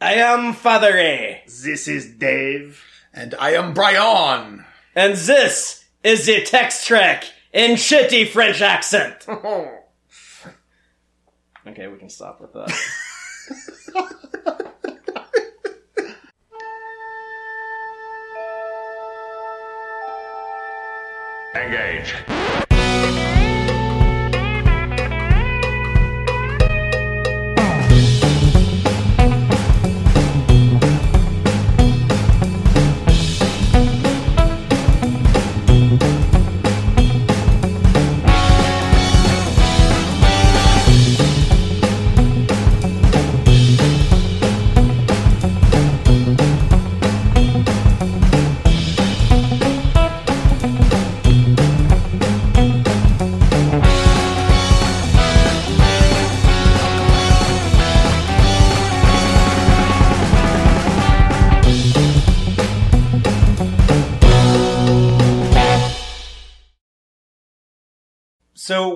I am Father A, This is Dave. And I am Brian. and this is the Tex Trek in shitty French accent. Okay, we can stop with that. Engage.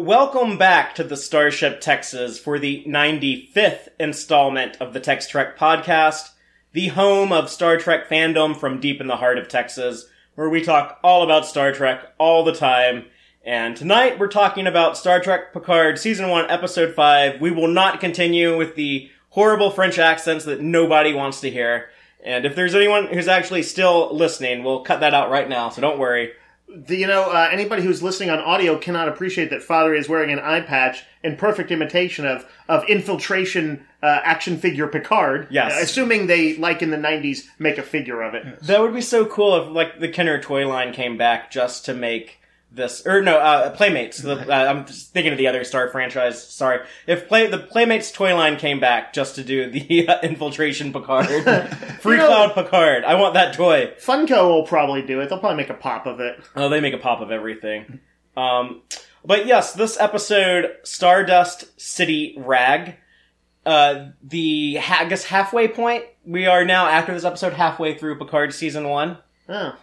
Welcome back to the Starship Texas for the 95th installment of the Tex Trek podcast, the home of Star Trek fandom from deep in the heart of Texas, where we talk all about Star Trek all the time. And tonight we're talking about Star Trek Picard Season 1, Episode 5. We will not continue with the horrible French accents that nobody wants to hear. And if there's anyone who's actually still listening, we'll cut that out right now, so don't worry. The, you know, uh, anybody who's listening on audio cannot appreciate that Father is wearing an eye patch in perfect imitation of of infiltration uh, action figure Picard. Yes. Uh, assuming they, like in the '90s, make a figure of it. That would be so cool if like the Kenner toy line came back just to make this, or no, uh, Playmates. The, uh, I'm thinking of the other Star franchise. Sorry, if play the Playmates toy line came back just to do the uh, infiltration Picard, Free You know- Cloud Picard. I want that toy. Funko will probably do it. They'll probably make a pop of it. Oh, they make a pop of everything. Um, but yes, this episode, Stardust City Rag. Uh, the I guess halfway point. We are now after this episode halfway through Picard season one. Oh,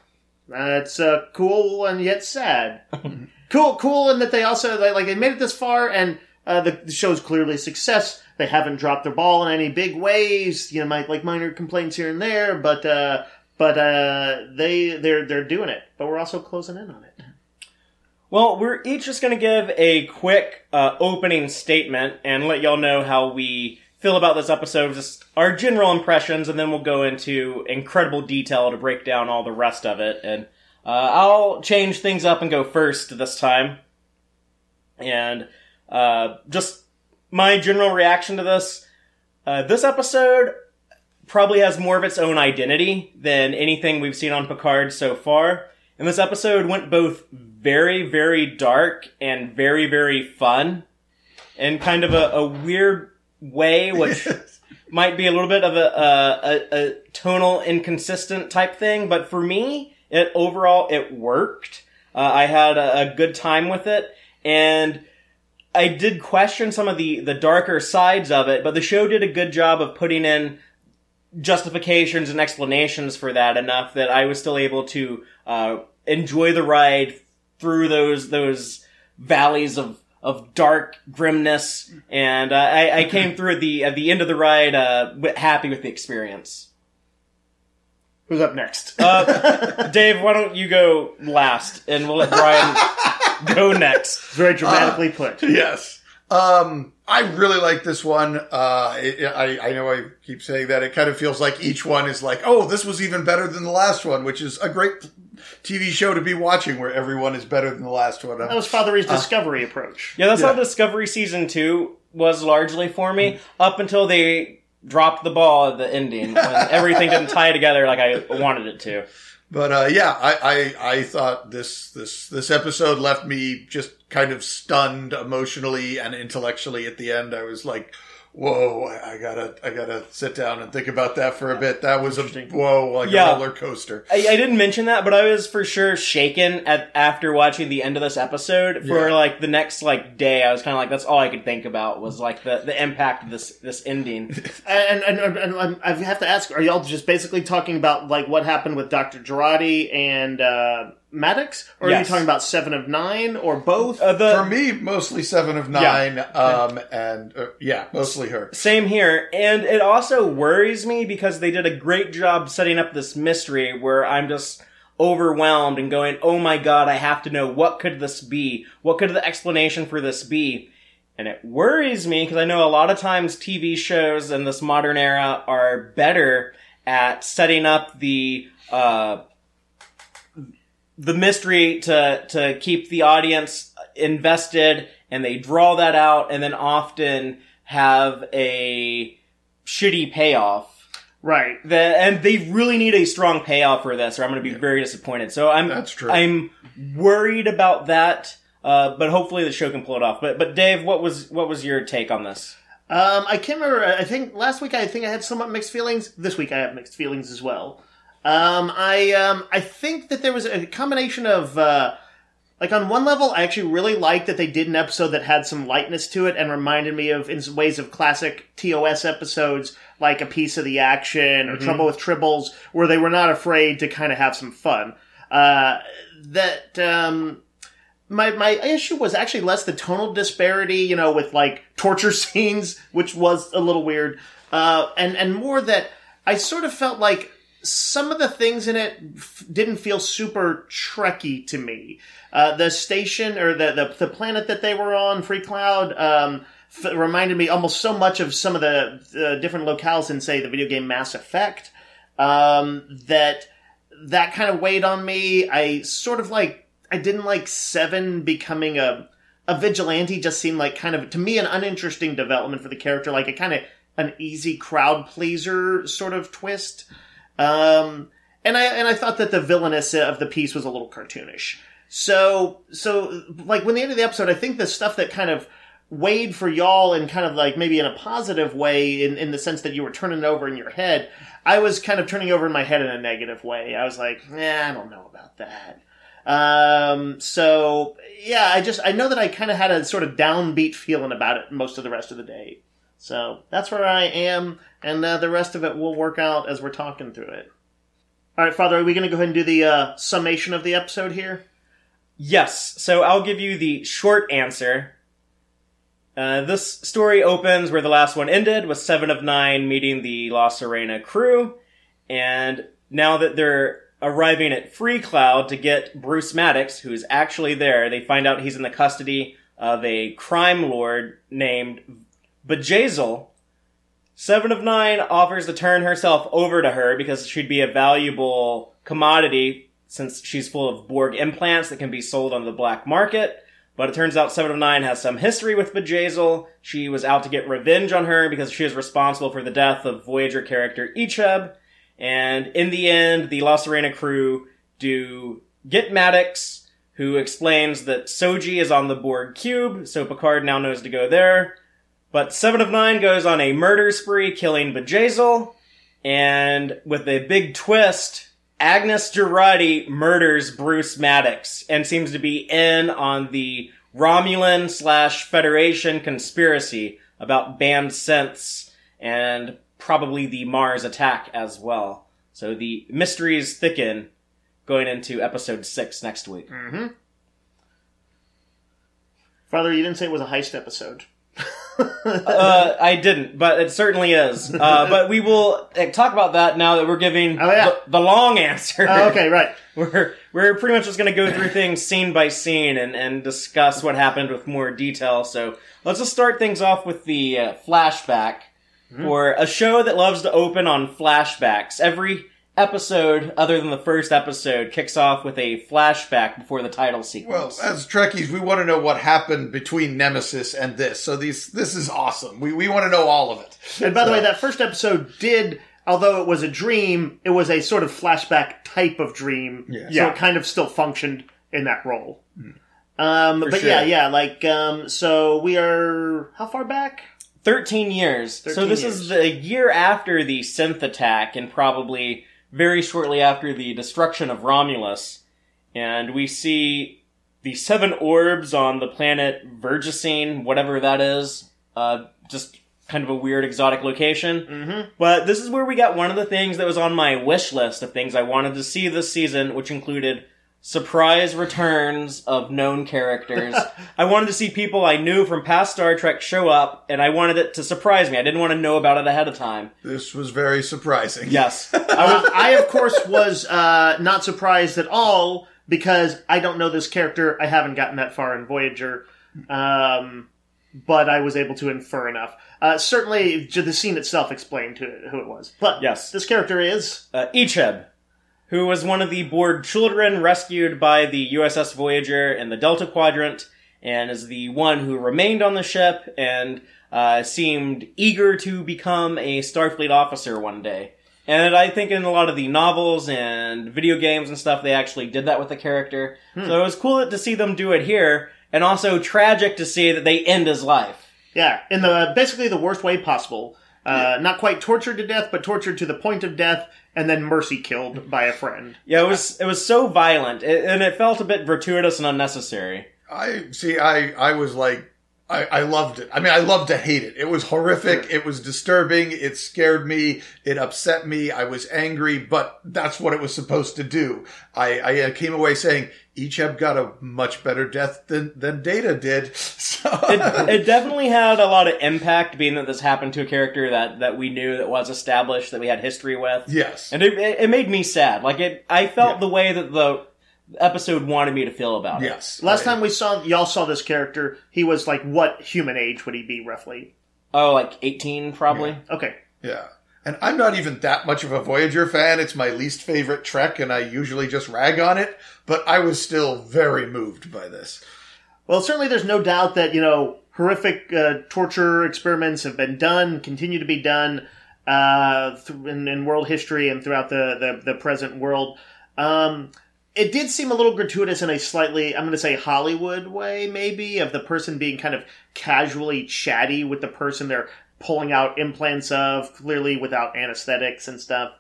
that's uh, cool and yet sad. cool, cool, and that they also they, like they made it this far, and uh, the, the show's clearly a success. They haven't dropped their ball in any big ways. You know, might like minor complaints here and there, but uh, but uh, they they're they're doing it. But we're also closing in on it. Well, we're each just going to give a quick uh, opening statement and let y'all know how we feel about this episode, just our general impressions, and then we'll go into incredible detail to break down all the rest of it. And uh, I'll change things up and go first this time. And uh, just my general reaction to this uh, this episode probably has more of its own identity than anything we've seen on Picard so far. And this episode went both very, very dark and very, very fun And kind of a, a weird way, which might be a little bit of a, a, a, tonal inconsistent type thing. But for me, it overall, it worked. Uh, I had a, a good time with it. And I did question some of the, the darker sides of it, but the show did a good job of putting in justifications and explanations for that enough that I was still able to uh, enjoy the ride through those those valleys of of dark grimness, and uh, I, I came through at the at the end of the ride uh, happy with the experience. Who's up next? Uh, Dave, why don't you go last, and we'll let Brian go next. Very dramatically put. Yes. Um, I really like this one. Uh, it, I, I know I keep saying that. It kind of feels like each one is like, oh, this was even better than the last one, which is a great TV show to be watching where everyone is better than the last one. That was Father Reed's discovery approach. Yeah, that's Yeah. how Discovery season two was largely for me up until they dropped the ball at the ending when everything didn't tie together like I wanted it to. But uh, yeah, I, I I thought this this this episode left me just kind of stunned emotionally and intellectually at the end. I was like, "Whoa, I I gotta I gotta sit down and think about that for a bit." That was a whoa, like Yeah. a roller coaster. I, I didn't mention that, but I was for sure shaken at after watching the end of this episode. For Yeah. like the next like day, I was kind of like, that's all I could think about was like the, the impact of this this ending. And, and, and, and, and I have to ask: Are y'all just basically talking about like what happened with Doctor Jurati and uh, Maddox, or are you talking about Seven of Nine, or both? Uh, the For me, mostly Seven of Nine, um, and uh, yeah, mostly her. Same here. And it also worries me because they did a great job setting up this mystery where I'm just overwhelmed and going, oh my god, I have to know what could this be? What could the explanation for this be? And it worries me because I know a lot of times TV shows in this modern era are better at setting up the, uh, the mystery to, to keep the audience invested and they draw that out and then often have a shitty payoff. right. The, and they really need a strong payoff for this, or I'm going to be very disappointed. So I'm That's true. I'm worried about that, uh, but hopefully the show can pull it off. But but Dave, what was what was your take on this? Um, I can't remember. I think last week I think I had somewhat mixed feelings. This week I have mixed feelings as well. Um, I um, I think that there was a combination of uh, like on one level, I actually really liked that they did an episode that had some lightness to it and reminded me of in ways of classic TOS episodes like a piece of the action or Trouble with Tribbles, where they were not afraid to kind of have some fun. Uh, that um, my my issue was actually less the tonal disparity, you know, with like torture scenes, which was a little weird, uh, and and more that I sort of felt like some of the things in it f- didn't feel super Trekky to me. Uh, the station or the, the the planet that they were on, Free Cloud, um, f- reminded me almost so much of some of the, the different locales in, say, the video game Mass Effect. Um, that that kind of weighed on me. I sort of like I didn't like Seven becoming a a vigilante. Just seemed like kind of to me an uninteresting development for the character, like a kind of an easy crowd pleaser sort of twist. Um, and I and I thought that the villainess of the piece was a little cartoonish. So so like when the end of the episode, I think the stuff that kind of weighed for y'all in kind of like maybe in a positive way in, in the sense that you were turning over in your head. I was kind of turning over in my head in a negative way. I was like, nah, I don't know about that. Um, so yeah, I just, I know that I kind of had a sort of downbeat feeling about it most of the rest of the day. So that's where I am, and uh, the rest of it will work out as we're talking through it. All right, Father, are we going to go ahead and do the uh, summation of the episode here? Yes. So I'll give you the short answer. Uh, this story opens where the last one ended, with Seven of Nine meeting the La Sirena crew, and now that they're arriving at Free Cloud to get Bruce Maddox, who's actually there, they find out he's in the custody of a crime lord named Bjayzl. Seven of Nine offers to turn herself over to her because she'd be a valuable commodity since she's full of Borg implants that can be sold on the black market. But it turns out Seven of Nine has some history with Bjayzl. She was out to get revenge on her because she was responsible for the death of Voyager character Icheb. And in the end, the La Sirena crew do get Maddox, who explains that Soji is on the Borg cube, so Picard now knows to go there. But Seven of Nine goes on a murder spree, killing Bjayzl, and with a big twist, Agnes Jurati murders Bruce Maddox and seems to be in on the Romulan slash Federation conspiracy about banned synths and probably the Mars attack as well. So the mysteries thicken going into episode six next week. Mm-hmm. Father, you didn't say it was a heist episode. uh, I didn't, but it certainly is. Uh, but we will uh, talk about that now that we're giving Oh, yeah. the, the long answer. Oh, okay, right. We're we're pretty much just going to go through things scene by scene and, and discuss what happened with more detail. So let's just start things off with the uh, flashback for a show that loves to open on flashbacks. Every episode, other than the first episode, kicks off with a flashback before the title sequence. Well, sequence. as Trekkies, we want to know what happened between Nemesis and this. So these, this is awesome. We we want to know all of it. And by the way, that first episode did, although it was a dream, it was a sort of flashback type of dream. Yeah. So Yeah. it kind of still functioned in that role. Um, but sure. yeah, yeah, like, um, so we are, how far back? 13 years. so this years. is the year after the synth attack and probably very shortly after the destruction of Romulus. And we see the seven orbs on the planet Vergessen, whatever that is. Uh, just kind of a weird exotic location. Mm-hmm. But this is where we got one of the things that was on my wish list of things I wanted to see this season, which included surprise returns of known characters. I wanted to see people I knew from past Star Trek show up, and I wanted it to surprise me. I didn't want to know about it ahead of time. This was very surprising. Yes. Uh, I, of course, was uh, not surprised at all because I don't know this character. I haven't gotten that far in Voyager, um, but I was able to infer enough. Uh, certainly, the scene itself explained to who it was. But Yes. this character is uh, Icheb, who was one of the Borg children rescued by the USS Voyager in the Delta Quadrant, and is the one who remained on the ship and uh, seemed eager to become a Starfleet officer one day. And I think in a lot of the novels and video games and stuff, they actually did that with the character. So it was cool to see them do it here, and also tragic to see that they end his life. yeah in the basically the worst way possible. Uh, Not quite tortured to death, but tortured to the point of death, and then mercy killed by a friend. Yeah, it was it was so violent, it, and it felt a bit gratuitous and unnecessary. I see. I I was like, I, I loved it. I mean, I loved to hate it. It was horrific. It was disturbing. It scared me. It upset me. I was angry, but that's what it was supposed to do. I, I uh, came away saying Icheb got a much better death than than Data did. So it, it definitely had a lot of impact, being that this happened to a character that, that we knew that was established, that we had history with, yes, and it, it, it made me sad. Like it, I felt Yeah. the way that the episode wanted me to feel about it. yes. Last I- time we saw y'all saw this character, he was like what human age would he be roughly? Oh, like eighteen, probably. Okay, Yeah. And I'm not even that much of a Voyager fan. It's my least favorite Trek, and I usually just rag on it. But I was still very moved by this. Well, certainly there's no doubt that, you know, horrific uh, torture experiments have been done, continue to be done uh, th- in, in world history and throughout the, the, the present world. Um, it did seem a little gratuitous in a slightly, I'm going to say Hollywood way, maybe, of the person being kind of casually chatty with the person they're pulling out implants of, clearly without anesthetics and stuff.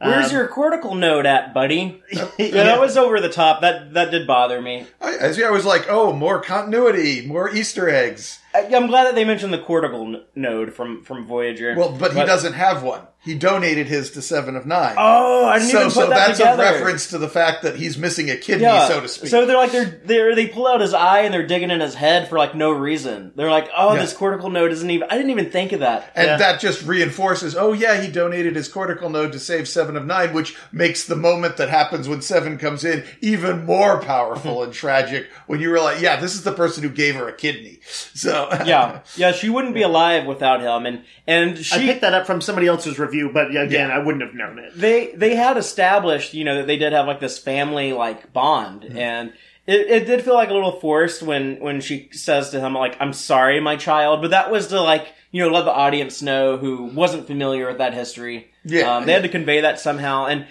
Where's Um, your cortical node at, buddy? Yeah, that was over the top. That that did bother me. I, I. I was like, oh, more continuity, more Easter eggs. I, I'm glad that they mentioned the cortical n- node from from Voyager. Well, but he doesn't have one. He donated his to Seven of Nine. Oh, I didn't so even put so that that's together. a reference to the fact that he's missing a kidney, Yeah. so to speak. So they're like they're they're they pull out his eye and they're digging in his head for like no reason. They're like, oh, Yeah. this cortical node isn't even. I didn't even think of that. and that just reinforces, oh yeah, he donated his cortical node to save Seven of Nine, which makes the moment that happens when Seven comes in even more powerful and tragic when you realize, yeah, this is the person who gave her a kidney. So yeah, yeah, she wouldn't be alive without him, and and I she picked that up from somebody else's review, but again, I wouldn't have known it. they they had established, you know, that they did have like this family like bond, and it, it did feel like a little forced when when she says to him like, "I'm sorry, my child," but that was to like you know let the audience know who wasn't familiar with that history. Yeah, um, they had to convey that somehow, and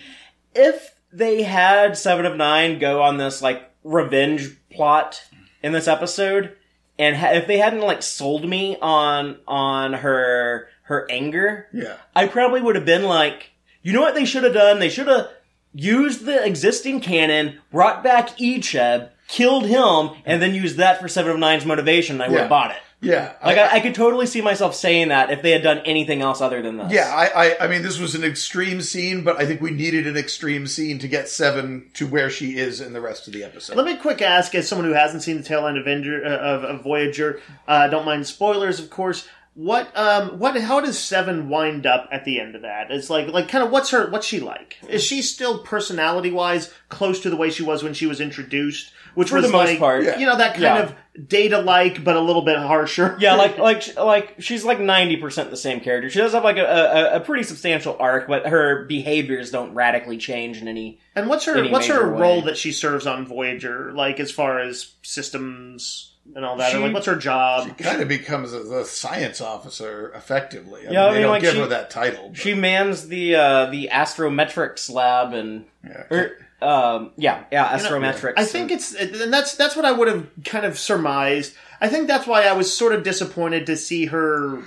if they had Seven of Nine go on this like revenge plot in this episode, and ha- if they hadn't like sold me on on her her anger, yeah. I probably would have been like, you know what they should have done? They should have used the existing canon, brought back Icheb, killed him, and then used that for Seven of Nine's motivation. And I would Yeah. have bought it. Yeah, Like I, I could totally see myself saying that if they had done anything else other than this. Yeah, I, I, I mean, this was an extreme scene, but I think we needed an extreme scene to get Seven to where she is in the rest of the episode. Let me quick ask, as someone who hasn't seen the tail end of, Avenger, uh, of, of Voyager, uh, don't mind spoilers, of course. What, um, what, how does Seven wind up at the end of that? It's like, like, kind of, what's her, what's she like? Is she still personality wise close to the way she was when she was introduced? Which For was the most like, part. you know, that kind Yeah. of data like, but a little bit harsher. Yeah, like like like she's like ninety percent the same character. She does have like a, a, a pretty substantial arc, but her behaviors don't radically change in any. And what's her any what's her major way. role that she serves on Voyager? Like as far as systems and all that. She- like what's her job? She kind of becomes a, the science officer effectively. I Yeah, mean, I they mean, don't like, give she- her that title. but- She mans the uh, the astrometrics lab and yeah. or, um, yeah yeah astrometrics. I think it's and that's that's what I would have kind of surmised. I think that's why I was sort of disappointed to see her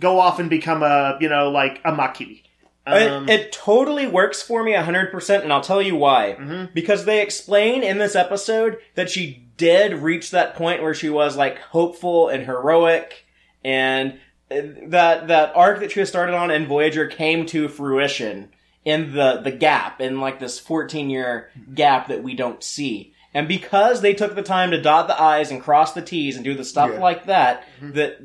go off and become a you know like a Maquis. Um, it, it totally works for me 100%, and I'll tell you why. Mm-hmm. Because they explain in this episode that she did reach that point where she was, like, hopeful and heroic, and uh, that, that arc that she was started on in Voyager came to fruition in the the gap in like this 14 year gap that we don't see. And because they took the time to dot the i's and cross the t's and do the stuff Yeah. like that, that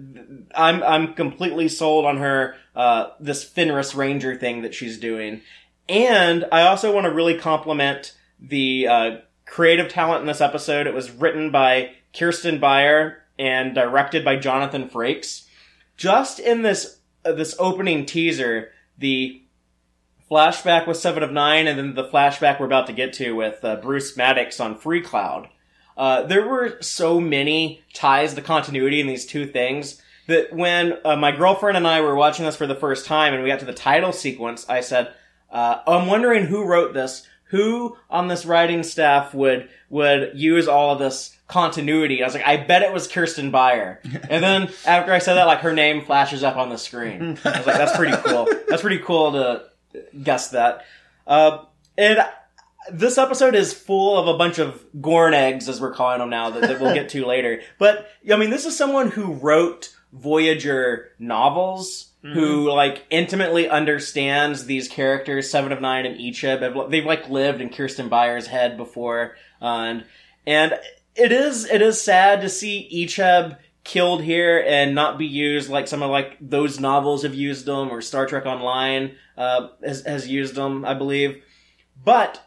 I'm I'm completely sold on her uh, this Fenris Ranger thing that she's doing. And I also want to really compliment the uh, creative talent in this episode. It was written by Kirsten Beyer and directed by Jonathan Frakes. Just in this uh, this opening teaser, the flashback with Seven of Nine, and then the flashback we're about to get to with uh, Bruce Maddox on Free Cloud. Uh, there were so many ties to continuity in these two things that when uh, my girlfriend and I were watching this for the first time and we got to the title sequence, I said, uh, "I'm wondering who wrote this. Who on this writing staff would would use all of this continuity?" I was like, "I bet it was Kirsten Beyer." and then after I said that, like her name flashes up on the screen. I was like, "That's pretty cool. That's pretty cool to guess that." Uh, and this episode is full of a bunch of Gorn eggs, as we're calling them now, that, that we'll get to later. But I mean, this is someone who wrote Voyager novels, who like intimately understands these characters, Seven of Nine and Icheb. Have- They've like lived in Kirsten Beyer's head before, uh, and and it is it is sad to see Icheb killed here and not be used like some of like those novels have used them or Star Trek Online uh, has has used them, I believe. But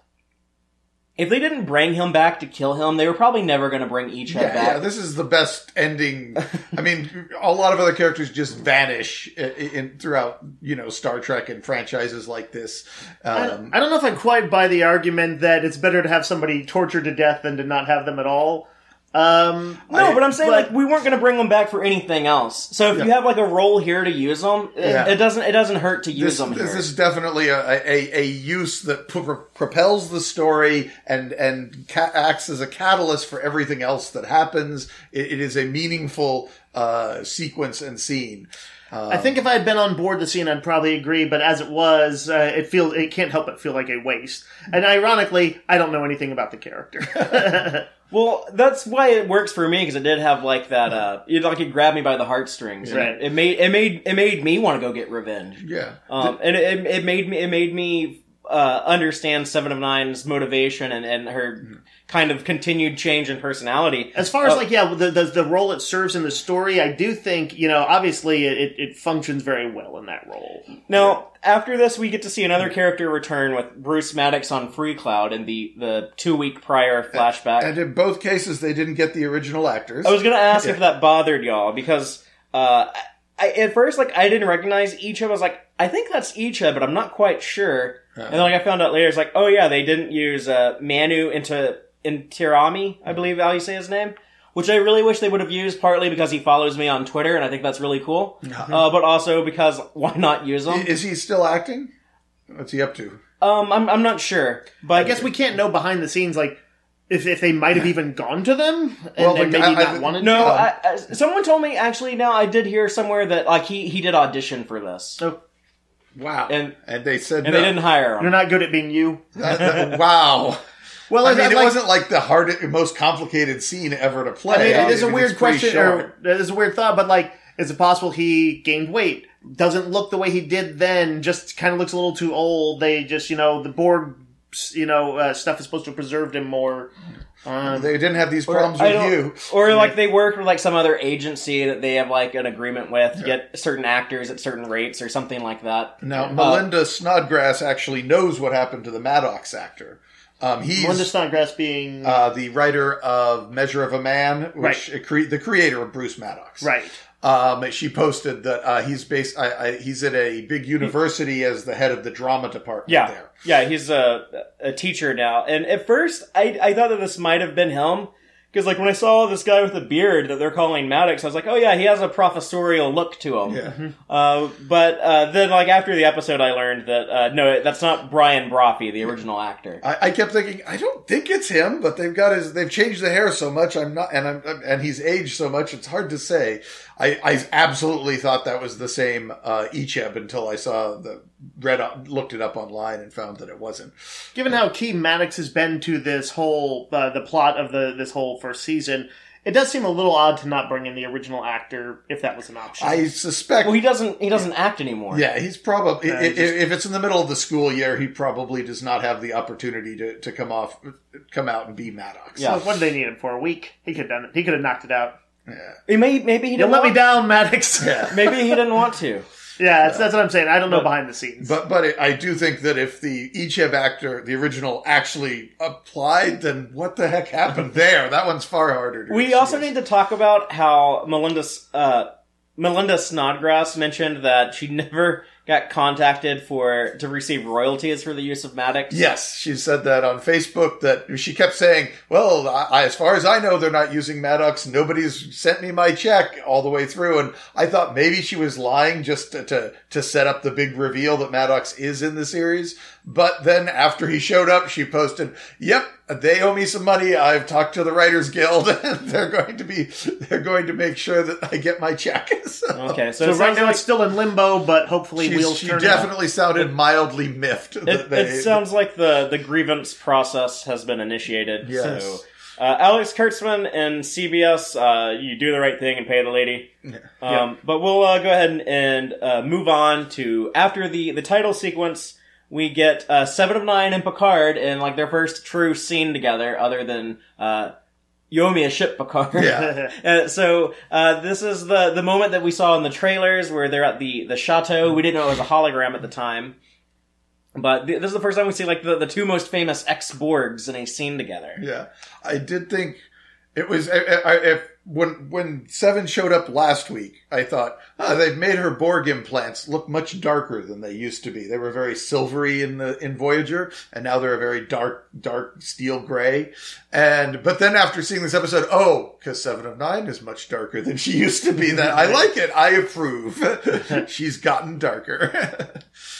if they didn't bring him back to kill him, they were probably never going to bring Icheb Yeah, back. yeah, this is the best ending. I mean, a lot of other characters just vanish in, in throughout, you know, Star Trek and franchises like this. Um, I don't know if I quite buy the argument that it's better to have somebody tortured to death than to not have them at all. Um, no, I- but I'm saying but- like we weren't going to bring them back for anything else. So if you have like a role here to use them, it, Yeah. it doesn't it doesn't hurt to use this, them this here. is definitely a, a, a use that pro- propels the story and and ca- acts as a catalyst for everything else that happens. It, it is a meaningful uh, sequence and scene. I think if I had been on board the scene, I'd probably agree. But as it was, uh, it feels it can't help but feel like a waste. And ironically, I don't know anything about the character. Well, that's why it works for me because it did have like that. Uh, it like it grabbed me by the heartstrings. and Right. It made it made it made me want to go get revenge. Yeah. Um, and it, it made me it made me uh, understand Seven of Nine's motivation and, and her kind of continued change in personality. As far as Uh, like yeah, the, the the role it serves in the story, I do think you know obviously it, it functions very well in that role. Now, after this, we get to see another character return with Bruce Maddox on Free Cloud in the the two week prior flashback. And in both cases, they didn't get the original actors. I was gonna ask Yeah. if that bothered y'all because uh, I, at first, like, I didn't recognize Icha. I was like, I think that's Icha, but I'm not quite sure. And then, like, I found out later, it's like, oh yeah, they didn't use uh, Manu into Intiraymi, I believe how you say his name. Which I really wish they would have used, partly because he follows me on Twitter, and I think that's really cool. Uh, but also because why not use him? Is he still acting? What's he up to? Um, I'm I'm not sure, but I guess we can't know behind the scenes like if if they might have even gone to them and, Well, and the maybe guy- not I- wanted No, to. I, I, someone told me actually. Now I did hear somewhere that like he he did audition for this, So Wow. And- and they said and no. they didn't hire him. you're not good at being you. That- that- wow. Well, I mean, I'd it like- wasn't like the hardest, most complicated scene ever to play. I mean, it is a mean, weird question, short. or it is a weird thought, but like, is it possible he gained weight? Doesn't look the way he did then. Just kind of looks a little too old. They just, you know, the Borg, you know, uh, stuff is supposed to have preserved him more. Um, They didn't have these problems I with you. or like they work with like some other agency that they have like an agreement with, to get certain actors at certain rates or something like that. Now, Uh, Melinda Snodgrass actually knows what happened to the Maddox actor. Um, he's Melinda Snodgrass being uh, the writer of Measure of a Man, which cre- the creator of Bruce Maddox. right. Um, she posted that uh, he's based. I, I, he's at a big university as the head of the drama department Yeah, there. yeah, he's a a teacher now. And at first, I I thought that this might have been him because like when I saw this guy with a beard that they're calling Maddox, I was like, oh yeah, he has a professorial look to him. Yeah. Uh, but uh, then like after the episode, I learned that uh, no, that's not Brian Brophy, the original actor. I, I kept thinking, I don't think it's him, but they've got his, they've changed the hair so much. I'm not, and I'm, and he's aged so much. It's hard to say. I, I absolutely thought that was the same uh, Icheb until I saw the read up, looked it up online and found that it wasn't. Given how key Maddox has been to this whole uh, the plot of the this whole first season, It does seem a little odd to not bring in the original actor if that was an option. I suspect. Well, he doesn't. He doesn't act anymore. yeah, he's probably Yeah, i- i- just- if it's in the middle of the school year, he probably does not have the opportunity to, to come off, come out and be Maddox. Yeah. So what did they need him for? A week? He could have done it. He could have knocked it out. Yeah. He may, maybe he You didn't let me want- down, Maddox. Yeah. Maybe he didn't want to. Yeah, that's, that's what I'm saying. I don't know behind the scenes. But but I do think that if the Icheb actor, the original, actually applied, then what the heck happened there? That one's far harder. To We also need to talk about how Melinda uh, Melinda Snodgrass mentioned that she never got contacted for to receive royalties for the use of Maddox. Yes, she said that on Facebook. That she kept saying, "Well, I, as far as I know, they're not using Maddox. Nobody's sent me my check all the way through." And I thought maybe she was lying just to to, to set up the big reveal that Maddox is in the series. But then after he showed up, she posted, "Yep, they owe me some money. I've talked to the Writers Guild, and they're going to be they're going to make sure that I get my check." So Okay, so, so right now like, it's still in limbo, but hopefully she's- wheels she turn. definitely sounded mildly miffed. that it, they- it sounds like the the grievance process has been initiated. Yes. So, uh, Alex Kurtzman and CBS, uh, you do the right thing and pay the lady. Um, But we'll uh, go ahead and, and uh, move on to after the the title sequence. We get uh, Seven of Nine and Picard in like their first true scene together, other than uh, you owe me a ship, Picard. Yeah. Uh, so uh, this is the the moment that we saw in the trailers where they're at the the chateau. We didn't know it was a hologram at the time, but th- this is the first time we see like the, the two most famous ex Borgs in a scene together. Yeah, I did think it was. I, I, if when when Seven showed up last week, I thought ah, they've made her Borg implants look much darker than they used to be. They were very silvery in the in Voyager, and now they're a very dark, dark steel gray. And but then after seeing this episode, oh, because Seven of Nine is much darker than she used to be. That I like it. I approve. She's gotten darker.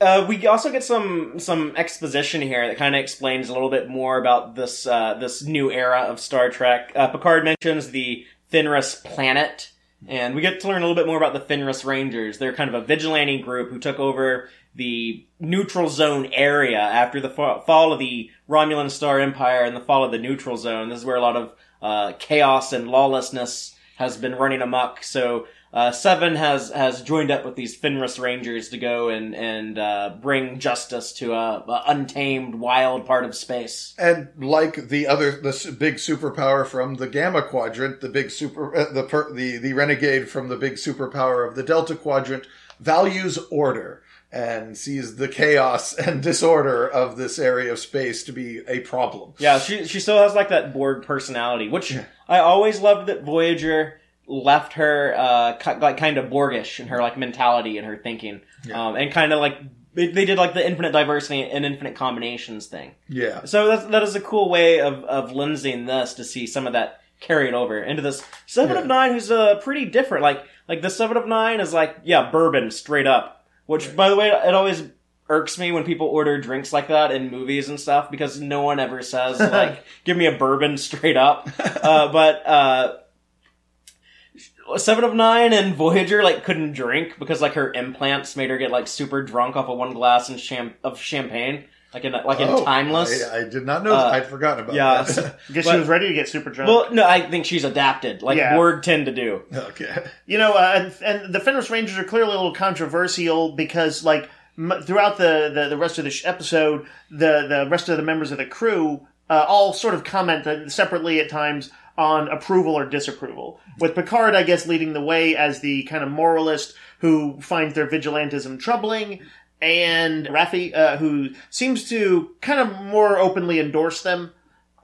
Uh, we also get some some exposition here that kind of explains a little bit more about this uh, this new era of Star Trek. Uh, Picard mentions the Fenris planet, and we get to learn a little bit more about the Fenris Rangers. They're kind of a vigilante group who took over the neutral zone area after the fa- fall of the Romulan Star Empire and the fall of the neutral zone. This is where a lot of uh, chaos and lawlessness has been running amok. So uh, Seven has has joined up with these Fenris Rangers to go and and uh, bring justice to a, a untamed, wild part of space. And like the other, the big superpower from the Gamma Quadrant, the big super, uh, the per, the the renegade from the big superpower of the Delta Quadrant, values order and sees the chaos and disorder of this area of space to be a problem. Yeah, she she still has like that Borg personality, which I always loved that Voyager left her uh like kind of Borgish in her like mentality and her thinking, um, and kind of like they, they did like the infinite diversity and infinite combinations thing. Yeah, So that's, that is a cool way of, of lensing this to see some of that carried over into this seven Yeah. of nine, who's uh, pretty different. Like like the seven of nine is like yeah, bourbon straight up. Which by the way, it always irks me when people order drinks like that in movies and stuff because no one ever says like give me a bourbon straight up. Uh, but uh, Seven of Nine and Voyager like couldn't drink because like her implants made her get like super drunk off of one glass and cham- of champagne, like in like in Oh, Timeless. I, I did not know. Uh, I'd forgotten about yeah, that. so- Guess she was ready to get super drunk. Well, no, I think she's adapted, like Yeah. Borg tend to do. okay. You know, uh, and, and the Fenris Rangers are clearly a little controversial because, like, m- throughout the, the, the rest of the sh- episode, the, the rest of the members of the crew uh, all sort of comment uh, separately at times on approval or disapproval. With Picard, I guess, leading the way as the kind of moralist who finds their vigilantism troubling, and Raffi, uh, who seems to kind of more openly endorse them.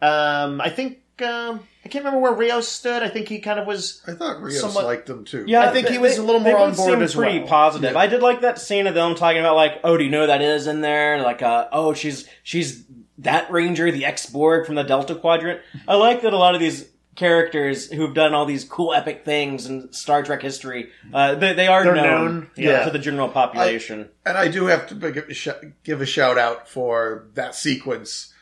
Um, I think. Um, I can't remember where Rios stood. I think he kind of was I thought Rios Somewhat- liked them too. Yeah, I think he was a little more on board seem as pretty well. positive. Yeah. I did like that scene of them talking about like, oh, do you know who that is in there? Like, uh, oh, she's she's that ranger, the ex Borg from the Delta Quadrant. I like that a lot of these characters who've done all these cool epic things in Star Trek history, uh, they, they are They're known, known, to- yeah. to the general population. And I do have to give a, give a shout out for that sequence.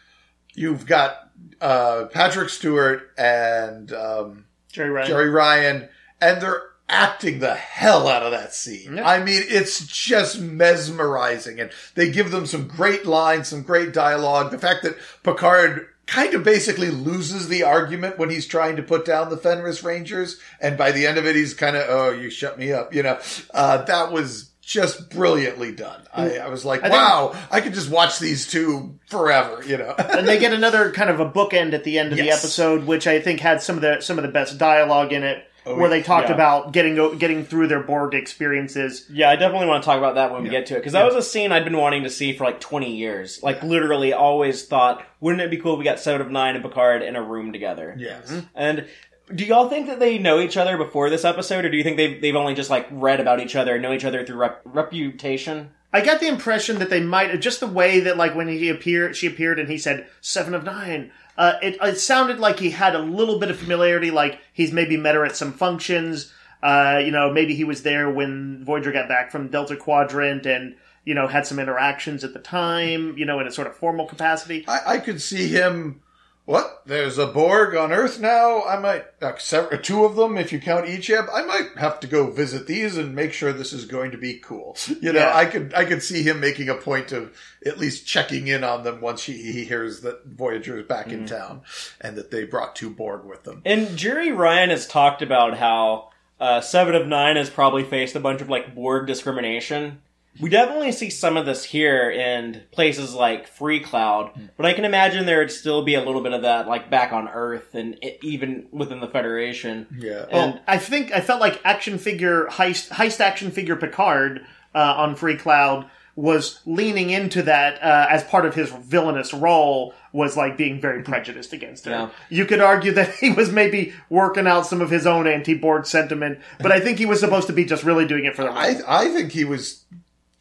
You've got uh, Patrick Stewart and um, Jeri Ryan. Jeri Ryan, and they're acting the hell out of that scene. Yeah. I mean, it's just mesmerizing, and they give them some great lines, some great dialogue. The fact that Picard kind of basically loses the argument when he's trying to put down the Fenris Rangers, and by the end of it, he's kind of, "Oh, you shut me up," you know. Uh, that was just brilliantly done. I, I was like, think- "Wow, I could just watch these two forever," you know. and they get another kind of a bookend at the end of the episode, which I think had some of the some of the best dialogue in it, Oh, where they talked yeah. about getting getting through their Borg experiences. Yeah, I definitely want to talk about that when we get to it because that was a scene I'd been wanting to see for like 20 years. Like literally, always thought, wouldn't it be cool if we got Seven of Nine and Picard in a room together? yes. Mm-hmm. And do y'all think that they know each other before this episode, or do you think they've they've only just like read about each other and know each other through rep- reputation? I got the impression that they might just the way that like when he appeared, she appeared, and he said seven of nine. Uh, it, it sounded like he had a little bit of familiarity, like he's maybe met her at some functions. Uh, you know, maybe he was there when Voyager got back from Delta Quadrant, and you know had some interactions at the time. You know, in a sort of formal capacity. I, I could see him. What? There's a Borg on Earth now. I might uh, sev- two of them if you count Icheb. I might have to go visit these and make sure this is going to be cool. You know, Yeah. I could I could see him making a point of at least checking in on them once he, he hears that Voyager is back in town and that they brought two Borg with them. And Jeri Ryan has talked about how uh, Seven of Nine has probably faced a bunch of like Borg discrimination. We definitely see some of this here in places like Free Cloud, but I can imagine there would still be a little bit of that like back on Earth and i even within the Federation. Yeah. And- Well, I think I felt like action figure heist heist action figure Picard uh, on Free Cloud was leaning into that uh, as part of his villainous role was like being very prejudiced against her. Yeah. You could argue that he was maybe working out some of his own anti-Borg sentiment, but I think he was supposed to be just really doing it for the role. I I think he was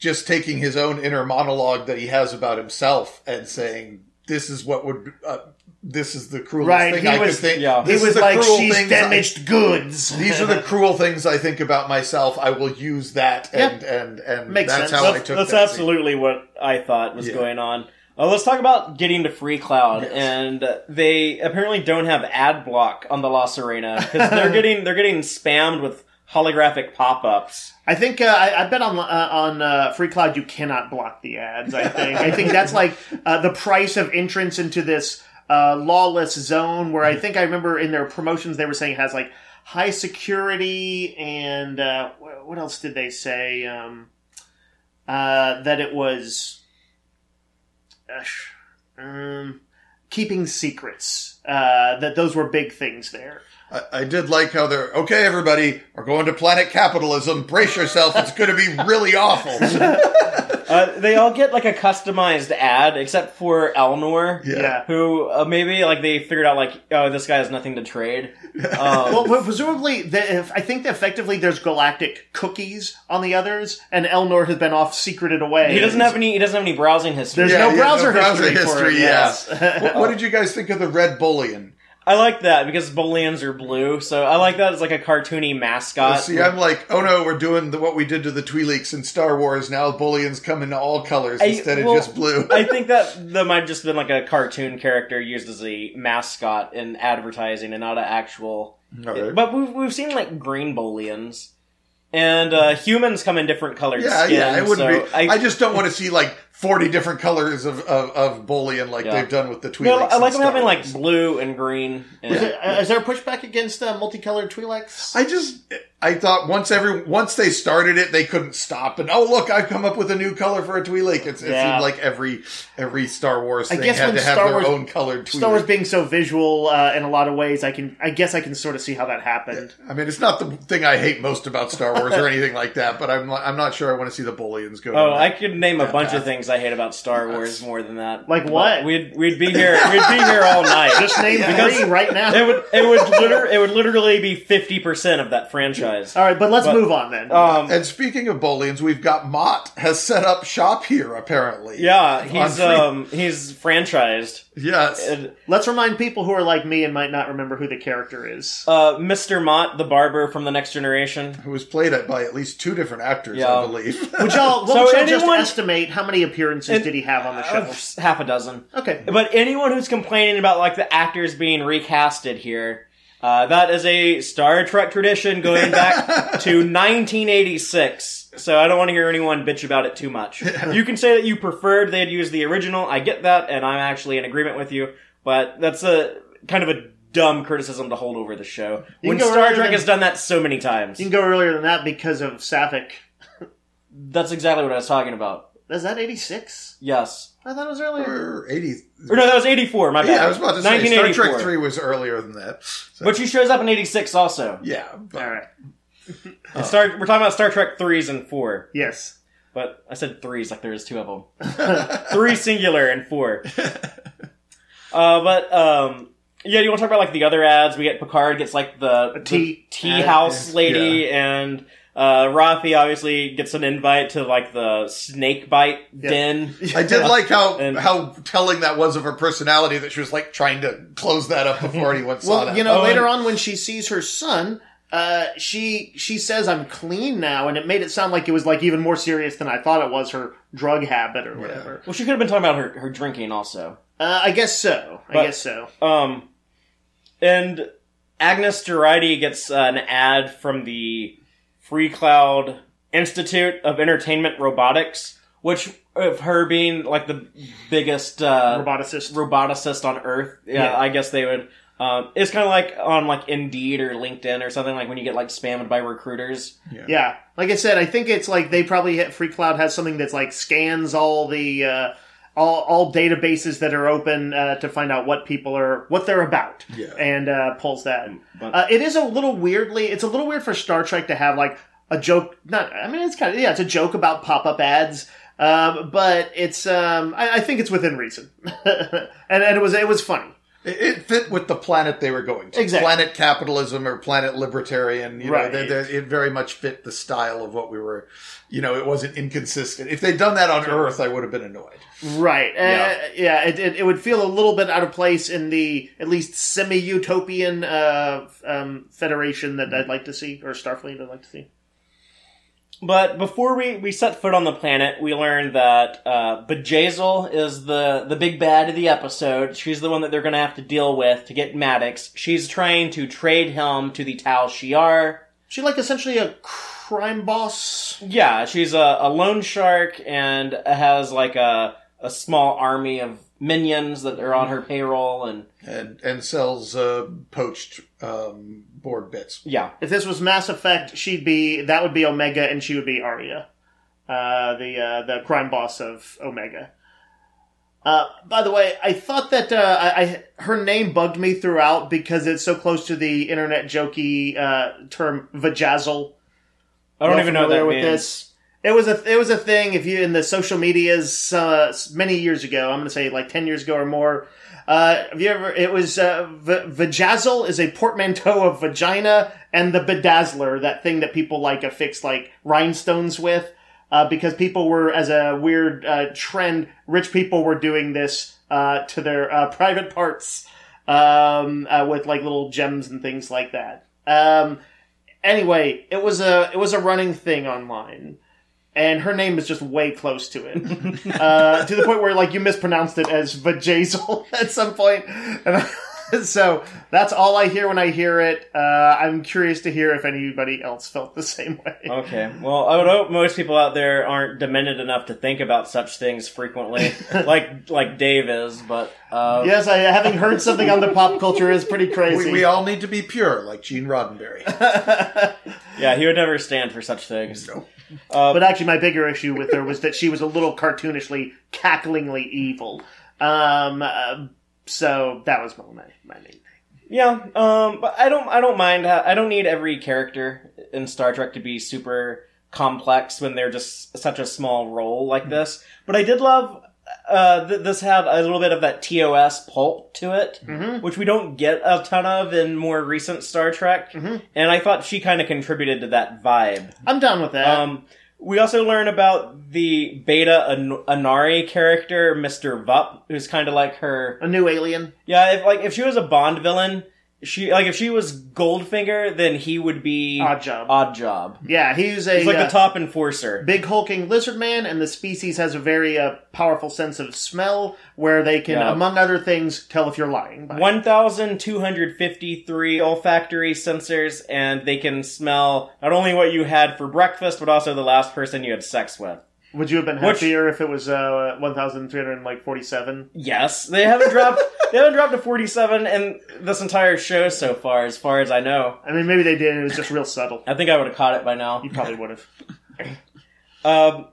just taking his own inner monologue that he has about himself and saying, "This is what would." Uh, this is the cruelest Right, thing he I was- could think. yeah. This he is was like, she's things I- damaged goods. these are the cruel things I think about myself. I will use that, and and and Makes that's sense. how I took that's that scene. absolutely what I thought was Yeah. going on. Uh, let's talk about getting to Free Cloud, Yes. and uh, they apparently don't have ad block on the La Sirena because they're getting they're getting spammed with holographic pop ups. I think uh, I, I bet on uh, on uh, Free Cloud you cannot block the ads. I think I think that's like uh, the price of entrance into this uh, lawless zone. Where I think I remember in their promotions they were saying it has like high security and uh, what else did they say? Um, uh, that it was um, keeping secrets. Uh, that those were big things there. I, I did like how they're okay. Everybody, we're going to planet capitalism. Brace yourself; it's going to be really awful. Uh, they all get like a customized ad, except for Elnor, Yeah. yeah. who uh, maybe like they figured out like oh this guy has nothing to trade. Um, Well, but presumably, the, if, I think that effectively there's galactic cookies on the others, and Elnor has been off secreted away. he doesn't have any. He doesn't have any browsing history. There's Yeah, no, yeah, browser no browser history, for history, it. Yes. what, what did you guys think of the red Bolian? I like that because Bolians are blue, so I like that as like a cartoony mascot. See, I'm like, oh no, we're doing the, what we did to the Twi'leks in Star Wars. Now Bolians come in all colors I- instead well, of just blue. I think that that might have just been like a cartoon character used as a mascot in advertising and not an actual. But we've we've seen like green Bolians. And uh, humans come in different colored yeah, skins. yeah, it wouldn't so be. I, I, just don't want to see like forty different colors of of, of Bolian like Yeah. they've done with the Twi'leks. no, I in like them Star having like Wars. blue and green. And, Is, it, uh, is there a pushback against uh, multicolored Twi'leks? I just I thought once every once they started it, they couldn't stop. And oh look, I've come up with a new color for a Twi'lek. It's, it Yeah. seemed like every every Star Wars I thing guess had when to have Star their Wars- own colored Twi'lek. Star Wars being so visual uh, in a lot of ways, I can, I guess, I can sort of see how that happened. I mean, it's not the thing I hate most about Star Wars or anything like that, but I'm I'm not sure I want to see the Bolians go. Oh, down I that- could name a that bunch of path. Things I hate about Star Wars more than that. Like But what? We'd we'd be here. We'd be here all night. Just name Because three right now. it would it would liter- it would literally be fifty percent of that franchise. All right, but let's But- move on then. Um, And speaking of Bolians, we've got Mott has set up shop here apparently. yeah, he's free- um he's franchised. Yes. And, let's remind people who are like me and might not remember who the character is. uh, Mr. Mott, the barber from the Next Generation. Who was played by at least two different actors, Yeah. I believe. Would y'all, what So would y'all just anyone- estimate how many appearances And- did he have on the show? Uh, half a dozen. Okay. But anyone who's complaining about like the actors being recasted here, uh, that is a Star Trek tradition going back to 1986. So I don't want to hear anyone bitch about it too much. You can say that you preferred they'd use the original. I get that, and I'm actually in agreement with you. but that's a kind of a dumb criticism to hold over the show. You When Star Trek than- has done that so many times. You can go earlier than that because of Saavik. That's exactly what I was talking about. Is that 86? Yes. I thought it was earlier. Or 80. Or no, that was 84, my bad. Yeah, I was about to say Star Trek 3 was earlier than that. So, But she shows up in 86 also. yeah. but- All right. And Star, we're talking about Star Trek 3s and 4. Yes. But I said threes like there is two of them. Three singular and four. Uh, but um, yeah, you want to talk about like the other ads? We get Picard gets like the A tea the tea ad. house lady, and uh, Raffi obviously gets an invite to like the snake bite Yeah. den. I did like how And- how telling that was of her personality that she was like trying to close that up before anyone saw Well, that. you know, Oh, later and- on when she sees her son, uh, she she says, "I'm clean now," and it made it sound like it was like even more serious than I thought it was her drug habit or whatever. Well, she could have been talking about her, her drinking also. Uh, I guess so. I guess so. Um, and Agnes Jurati gets uh, an ad from the Freecloud Institute of Entertainment Robotics, which of her being like the biggest uh, Roboticist. roboticist on Earth. Yeah, Yeah. I guess they would. Um, it's kind of like on like Indeed or LinkedIn or something like when you get like spammed by recruiters. Yeah, like I said, I think it's like they probably Freecloud has something that's like scans all the uh, all all databases that are open uh, to find out what people are what they're about, Yeah. and uh, pulls that. But- Uh, it is a little weirdly, it's a little weird for Star Trek to have like a joke. Not, I mean, it's kind of yeah, it's a joke about pop up ads. Um, but it's, um, I, I think it's within reason, and and it was it was funny. It, it fit with the planet they were going to. Exactly. Planet capitalism or planet libertarian. You Right. know, they, it very much fit the style of what we were. You know, it wasn't inconsistent. If they'd done that on Earth, I would have been annoyed. Right. Uh, Yeah. yeah. It, it, it would feel a little bit out of place in the at least semi-utopian uh, um, federation that I'd like to see, or Starfleet I'd like to see. But before we, we set foot on the planet, we learned that uh, Bjayzl is the, the big bad of the episode. She's the one that they're going to have to deal with to get Maddox. She's trying to trade him to the Tal Shiar. She's like essentially a crime boss. Yeah, she's a, a loan shark and has like a, a small army of minions that are on her payroll. And And and sells uh, poached um, Borg bits. yeah, If this was Mass Effect, she'd be that would be Omega, and she would be Aria, uh, the uh, the crime boss of Omega. Uh, by the way, I thought that uh, I, I her name bugged me throughout because it's so close to the internet jokey uh, term vajazzle. I don't even know that familiar means. this. It was a it was a thing. If you in the social medias uh, many years ago, I'm going to say like ten years ago or more. Uh, have you ever? It was uh, v- vajazzle is a portmanteau of vagina and the bedazzler, that thing that people like affix like rhinestones with, uh, because people were as a weird uh, trend. Rich people were doing this uh, to their uh, private parts um, uh, with like little gems and things like that. Um, anyway, it was a it was a running thing online, and her name is just way close to it, uh, to the point where like you mispronounced it as Vajazel at some point, and I- so that's all I hear when I hear it. Uh, I'm curious to hear if anybody else felt the same way. Okay. Well, I would hope most people out there aren't demented enough to think about such things frequently, like like Dave is. But uh, Yes, I having heard something on the pop culture is pretty crazy. We, we all need to be pure, like Gene Roddenberry. yeah, he would never stand for such things. No. But actually, my bigger issue with her was that she was a little cartoonishly, cacklingly evil. Um, uh, so that was my my main thing. Yeah. Um. But I don't. I don't mind. I don't need every character in Star Trek to be super complex when they're just such a small role like this. But I did love. Uh, th- this had a little bit of that TOS pulp to it, Mhm. which we don't get a ton of in more recent Star Trek. Mhm. And I thought she kind of contributed to that vibe. I'm done with that. Um, we also learn about the Beta An- Anari character, Mr. Vup, who's kind of like her. a new alien. Yeah, if like if she was a Bond villain, she like if she was Goldfinger, then he would be Odd job. Odd Job. Yeah, he's a He's like uh, the top enforcer. big hulking lizard man, and the species has a very uh, powerful sense of smell, where they can, Yeah. among other things, tell if you're lying. By One thousand two hundred fifty-three olfactory sensors, and they can smell not only what you had for breakfast, but also the last person you had sex with. Would you have been Which- happier if it was uh, one thousand three hundred like forty seven? Yes, they haven't dropped. they haven't dropped to forty-seven in this entire show so far, as far as I know. I mean, maybe they did. and It was just real subtle. I think I would have caught it by now. You probably would have. Um,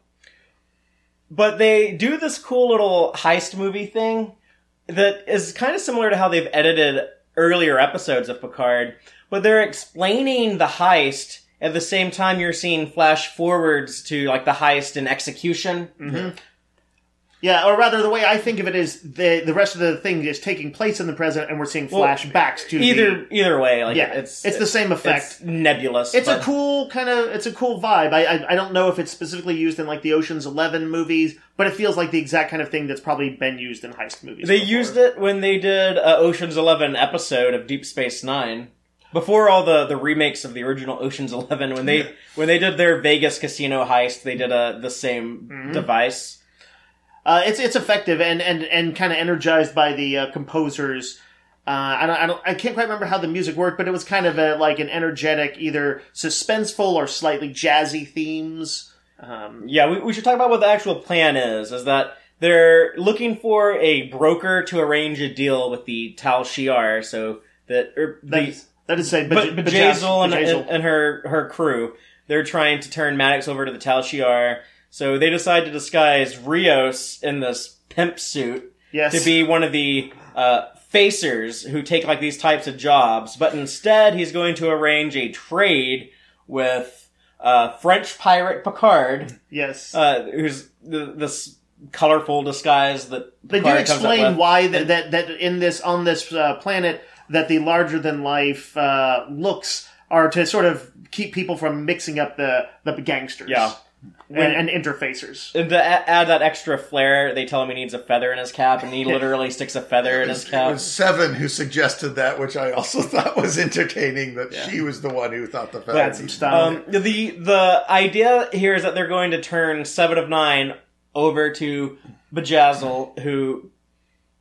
but they do this cool little heist movie thing that is kind of similar to how they've edited earlier episodes of Picard, but they're explaining the heist at the same time you're seeing flash forwards to like the heist and execution. Mm-hmm. Yeah, or rather, the way I think of it is the the rest of the thing is taking place in the present, and we're seeing Well, flashbacks to Either the, either way, like yeah, it's it's the same effect. It's nebulous. It's a cool kind of it's a cool vibe. I, I I don't know if it's specifically used in like the Ocean's Eleven movies, but it feels like the exact kind of thing that's probably been used in heist movies. They before. used it when they did a Ocean's Eleven episode of Deep Space Nine. Before all the, the remakes of the original Ocean's Eleven, when they when they did their Vegas casino heist, they did a the same Mm-hmm. device. Uh, it's it's effective and and and kind of energized by the uh, composers. Uh, I don't, I don't I can't quite remember how the music worked, but it was kind of a, like an energetic, either suspenseful or slightly jazzy themes. Um, Yeah, we, we should talk about what the actual plan is. Is that they're looking for a broker to arrange a deal with the Tal Shiar, so that or the that is say, but Bjayzl and, and, and her her crew, they're trying to turn Maddox over to the Tal Shiar. So they decide to disguise Rios in this pimp suit yes, to be one of the uh, facers who take like these types of jobs, but instead he's going to arrange a trade with uh, French pirate Picard, yes. uh, who's th- this colorful disguise that They do Picard comes up explain why that, that that in this on this uh, planet that the larger than life uh, looks are to sort of keep people from mixing up the the gangsters. Yeah. And, and interfacers. And to add that extra flair, they tell him he needs a feather in his cap, and he literally sticks a feather in his It cap. was Seven who suggested that, which I also thought was entertaining. That she was the one who thought the Had feather. some style. Um, the the idea here is that they're going to turn Seven of Nine over to Bjayzl, who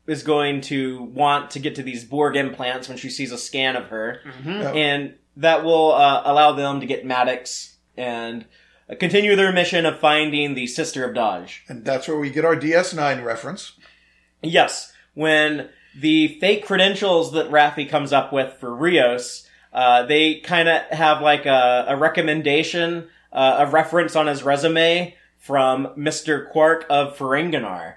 is going to want to get to these Borg implants when she sees a scan of her, Yeah. and that will uh, allow them to get Maddox and uh, continue their mission of finding the Sister of Dahj. and that's where we get our DS9 reference. Yes, when the fake credentials that Raffi comes up with for Rios, uh, they kind of have like a, a recommendation, uh, a reference on his resume from Mr. Quark of Ferenginar.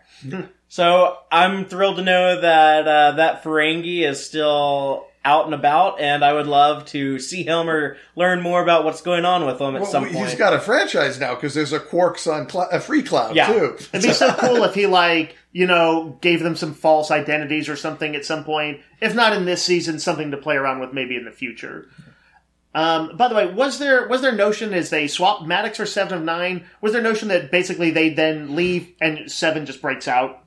So I'm thrilled to know that uh, that Ferengi is still out and about, and I would love to see him or learn more about what's going on with him at Well, some point. he's got a franchise now because there's a Quarks on Cl- a Freecloud Yeah. too. It'd be so cool if he like you know gave them some false identities or something at some point. If not in this season, something to play around with maybe in the future. Um, by the way, was there was there notion as they swapped Maddox for Seven of Nine? Was there notion that basically they then leave and Seven just breaks out?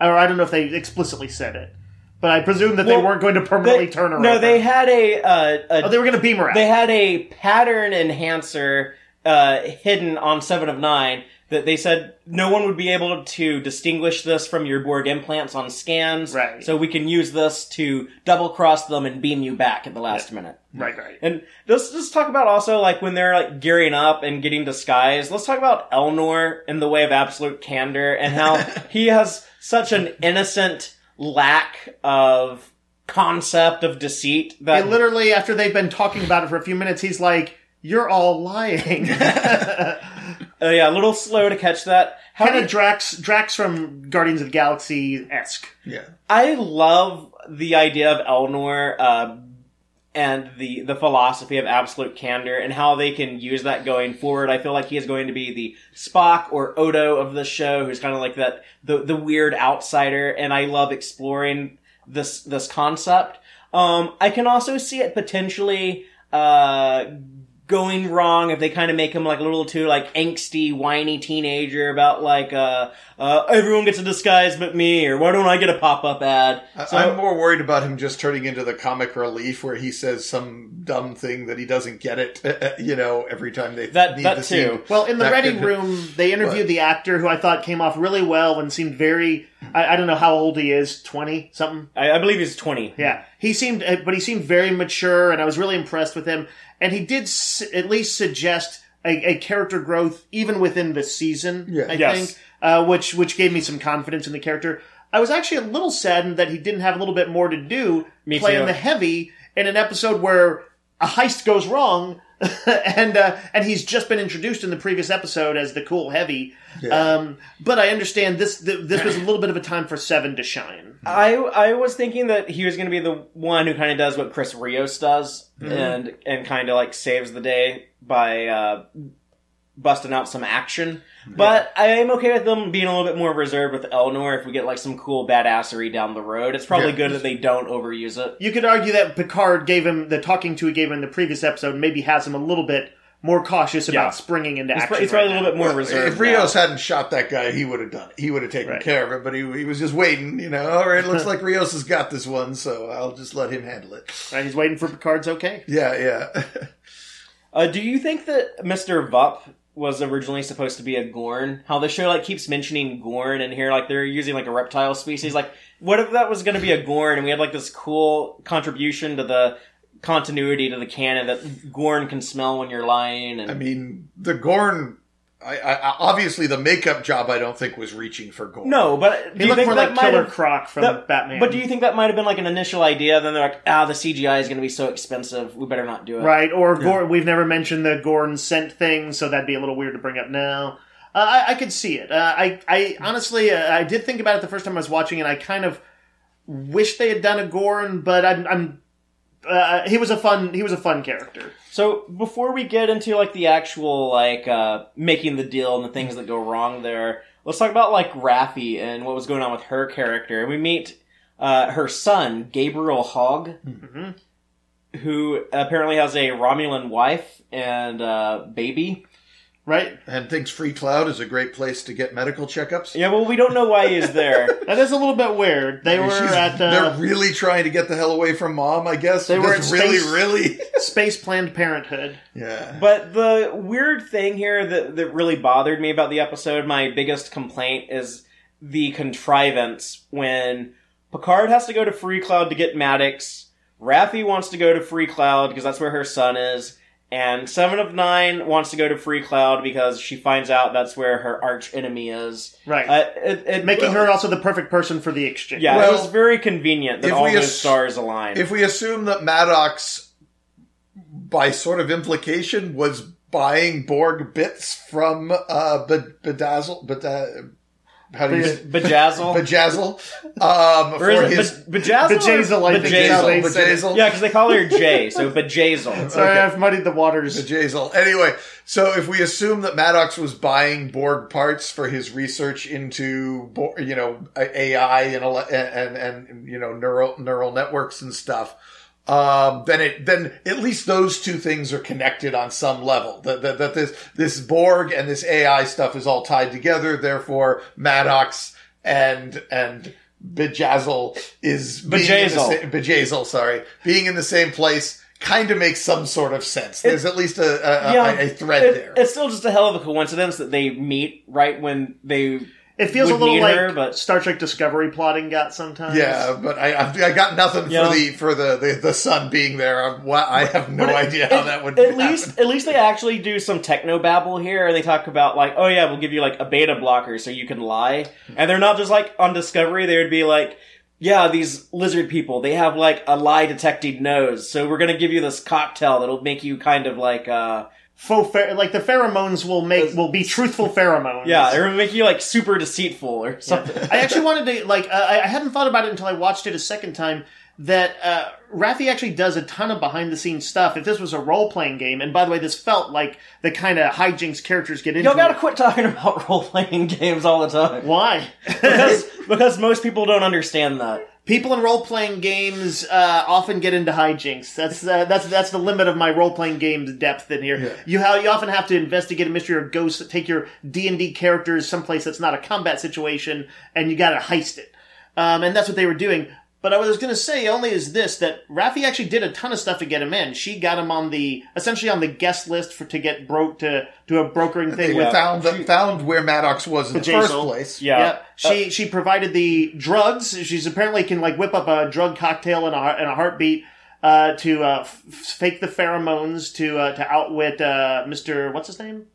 Or I don't know if they explicitly said it, but I presume that they weren't going to permanently turn her. no, over. they had a, uh, a Oh, they were going to beam her out. they had a pattern enhancer uh, hidden on Seven of Nine that they said no one would be able to distinguish this from your Borg implants on scans. Right. So we can use this to double cross them and beam you back at the last minute. right, right. And let's just talk about also like when they're like gearing up and getting disguised. Let's talk about Elnor in the way of absolute candor and how he has such an innocent lack of concept of deceit that And literally, after they've been talking about it for a few minutes, he's like, "You're all lying." Uh, yeah, a little slow to catch that. How kind did, of Drax Drax from Guardians of the Galaxy esque. Yeah. I love the idea of Elnor uh, and the the philosophy of absolute candor and how they can use that going forward. I feel like he is going to be the Spock or Odo of the show, who's kind of like that the the weird outsider, and I love exploring this this concept. Um, I can also see it potentially uh, going wrong if they kind of make him like a little too like angsty, whiny teenager about like uh, uh, everyone gets a disguise but me, or why don't I get a pop up ad? I- So- I'm more worried about him just turning into the comic relief where he says some dumb thing that he doesn't get it, you know, every time they That- need that the too. scene. Well, in the That Ready could- Room, they interviewed What? the actor who I thought came off really well and seemed very. I, I don't know how old he is, twenty something. I, I believe he's twenty. Yeah, he seemed, uh, but he seemed very mature, and I was really impressed with him. And he did s- at least suggest a, a character growth even within the season. Yeah. I Yes. think, uh, which which gave me some confidence in the character. I was actually a little saddened that he didn't have a little bit more to do Me playing too. the heavy in an episode where a heist goes wrong. and uh, and he's just been introduced in the previous episode as the cool heavy, um, but I understand this th- this was a little bit of a time for Seven to shine. I I was thinking that he was going to be the one who kind of does what Chris Rios does and and kind of like saves the day by uh, busting out some action. But I am okay with them being a little bit more reserved with Elnor if we get like some cool badassery down the road. It's probably Yeah. good that they don't overuse it. You could argue that Picard gave him the talking to he gave him in the previous episode maybe has him a little bit more cautious about Yeah. springing into It's, action. pro- it's probably right a little bit more Well, reserved. If Rios now. hadn't shot that guy, he would have done it. He would have taken Right. care of it, but he, he was just waiting, you know. All right, looks like Rios has got this one, so I'll just let him handle it. Right, he's waiting for Picard's okay. Yeah, yeah. Uh, do you think that Mr. Vup was originally supposed to be a Gorn? How the show like keeps mentioning Gorn and here like they're using like a reptile species. Like, what if that was going to be a Gorn and we had like this cool contribution to the continuity to the canon that Gorn can smell when you're lying and I mean, the Gorn. I, I, obviously, the makeup job I don't think was reaching for gold. no, but do He you looked think more that like might Killer have? Croc from that- Batman. But do you think that might have been like an initial idea? Then they're like, ah, the CGI is going to be so expensive, we better not do it. right? Or Gorn, we've never mentioned the Gorn scent thing, so that'd be a little weird to bring up now. Uh, I, I could see it. Uh, I, I honestly, uh, I did think about it the first time I was watching it. I kind of wish they had done a Gorn, but I'm, I'm uh, he was a fun, he was a fun character. So before we get into like the actual like uh making the deal and the things that go wrong there, let's talk about like Raffi and what was going on with her character. We meet uh her son, Gabriel Hwang, who apparently has a Romulan wife and uh baby. Right? And thinks Freecloud is a great place to get medical checkups. Yeah, well we don't know why he's there. That is a little bit weird. They were She's- at they're uh, really trying to get the hell away from mom, I guess. They were at really, space- really. Space Planned Parenthood. Yeah. But the weird thing here that, that really bothered me about the episode, my biggest complaint is the contrivance when Picard has to go to Freecloud to get Maddox, Raffi wants to go to Freecloud because that's where her son is, and Seven of Nine wants to go to Freecloud because she finds out that's where her arch enemy is. Right. Uh, it, it, Making well, her also the perfect person for the exchange. Yeah, Well, it was very convenient that if all we those ass- stars aligned. if we assume that Maddox, by sort of implication, was buying Borg bits from uh, Bed- Bedazzle, Beda- how do you say? Bejazzle. Bejazzle, um, or for is his it Be- Bejazzle? Bejazzle, I think is how they Bejazzle? Bejazzle. Yeah, because they call her Jay, so Bejazzle. Sorry, Okay. I've muddied the waters. Bejazzle. Anyway, so if we assume that Maddox was buying Borg parts for his research into, you know, AI and and and, and you know neural neural networks and stuff, um, then it then at least those two things are connected on some level. That, that that this this Borg and this AI stuff is all tied together. Therefore, Maddox and and Bejazzle is being in the Bejazzle. Bejazzle, sorry, being in the same place. Kind of makes some sort of sense. There's at least a, a, a- a, thread it- there. It's still just a hell of a coincidence that they meet right when they. It feels a little need like her, but- Star Trek Discovery plotting got sometimes. Yeah, but I I've, I got nothing Yeah. for the for the, the the sun being there. I'm, I have no it- idea how it- that would At happen. least, at least they actually do some techno babble here, and they talk about like, oh yeah, we'll give you like a beta blocker so you can lie, and they're not just like on Discovery. They would be like. Yeah, these lizard people, they have like a lie detecting nose. So we're gonna give you this cocktail that'll make you kind of like uh Faux pher- like the pheromones will make will be truthful pheromones. yeah, it'll make you like super deceitful or something. I actually wanted to like uh, I I hadn't thought about it until I watched it a second time that uh, Raffi actually does a ton of behind the scenes stuff. If this was a role playing game, and by the way, this felt like the kind of hijinks characters get into. Y'all gotta quit talking about role playing games all the time. Why? because because most people don't understand that. People in role playing games uh, often get into hijinks. That's uh, that's that's the limit of my role playing game's depth in here. Yeah. You ha- you often have to investigate a mystery or go s- take your D and D characters someplace that's not a combat situation, and you got to heist it. Um, and that's what they were doing. But I was going to say only is this that Raffi actually did a ton of stuff to get him in. She got him on the essentially on the guest list for to get broke to do a brokering They thing with found found where Maddox was in the Bejazzle. first place. Yeah. yeah, she she provided the drugs. She's apparently can like whip up a drug cocktail in a in a heartbeat. uh, to uh, f- fake the pheromones to uh, to outwit uh, Mister what's his name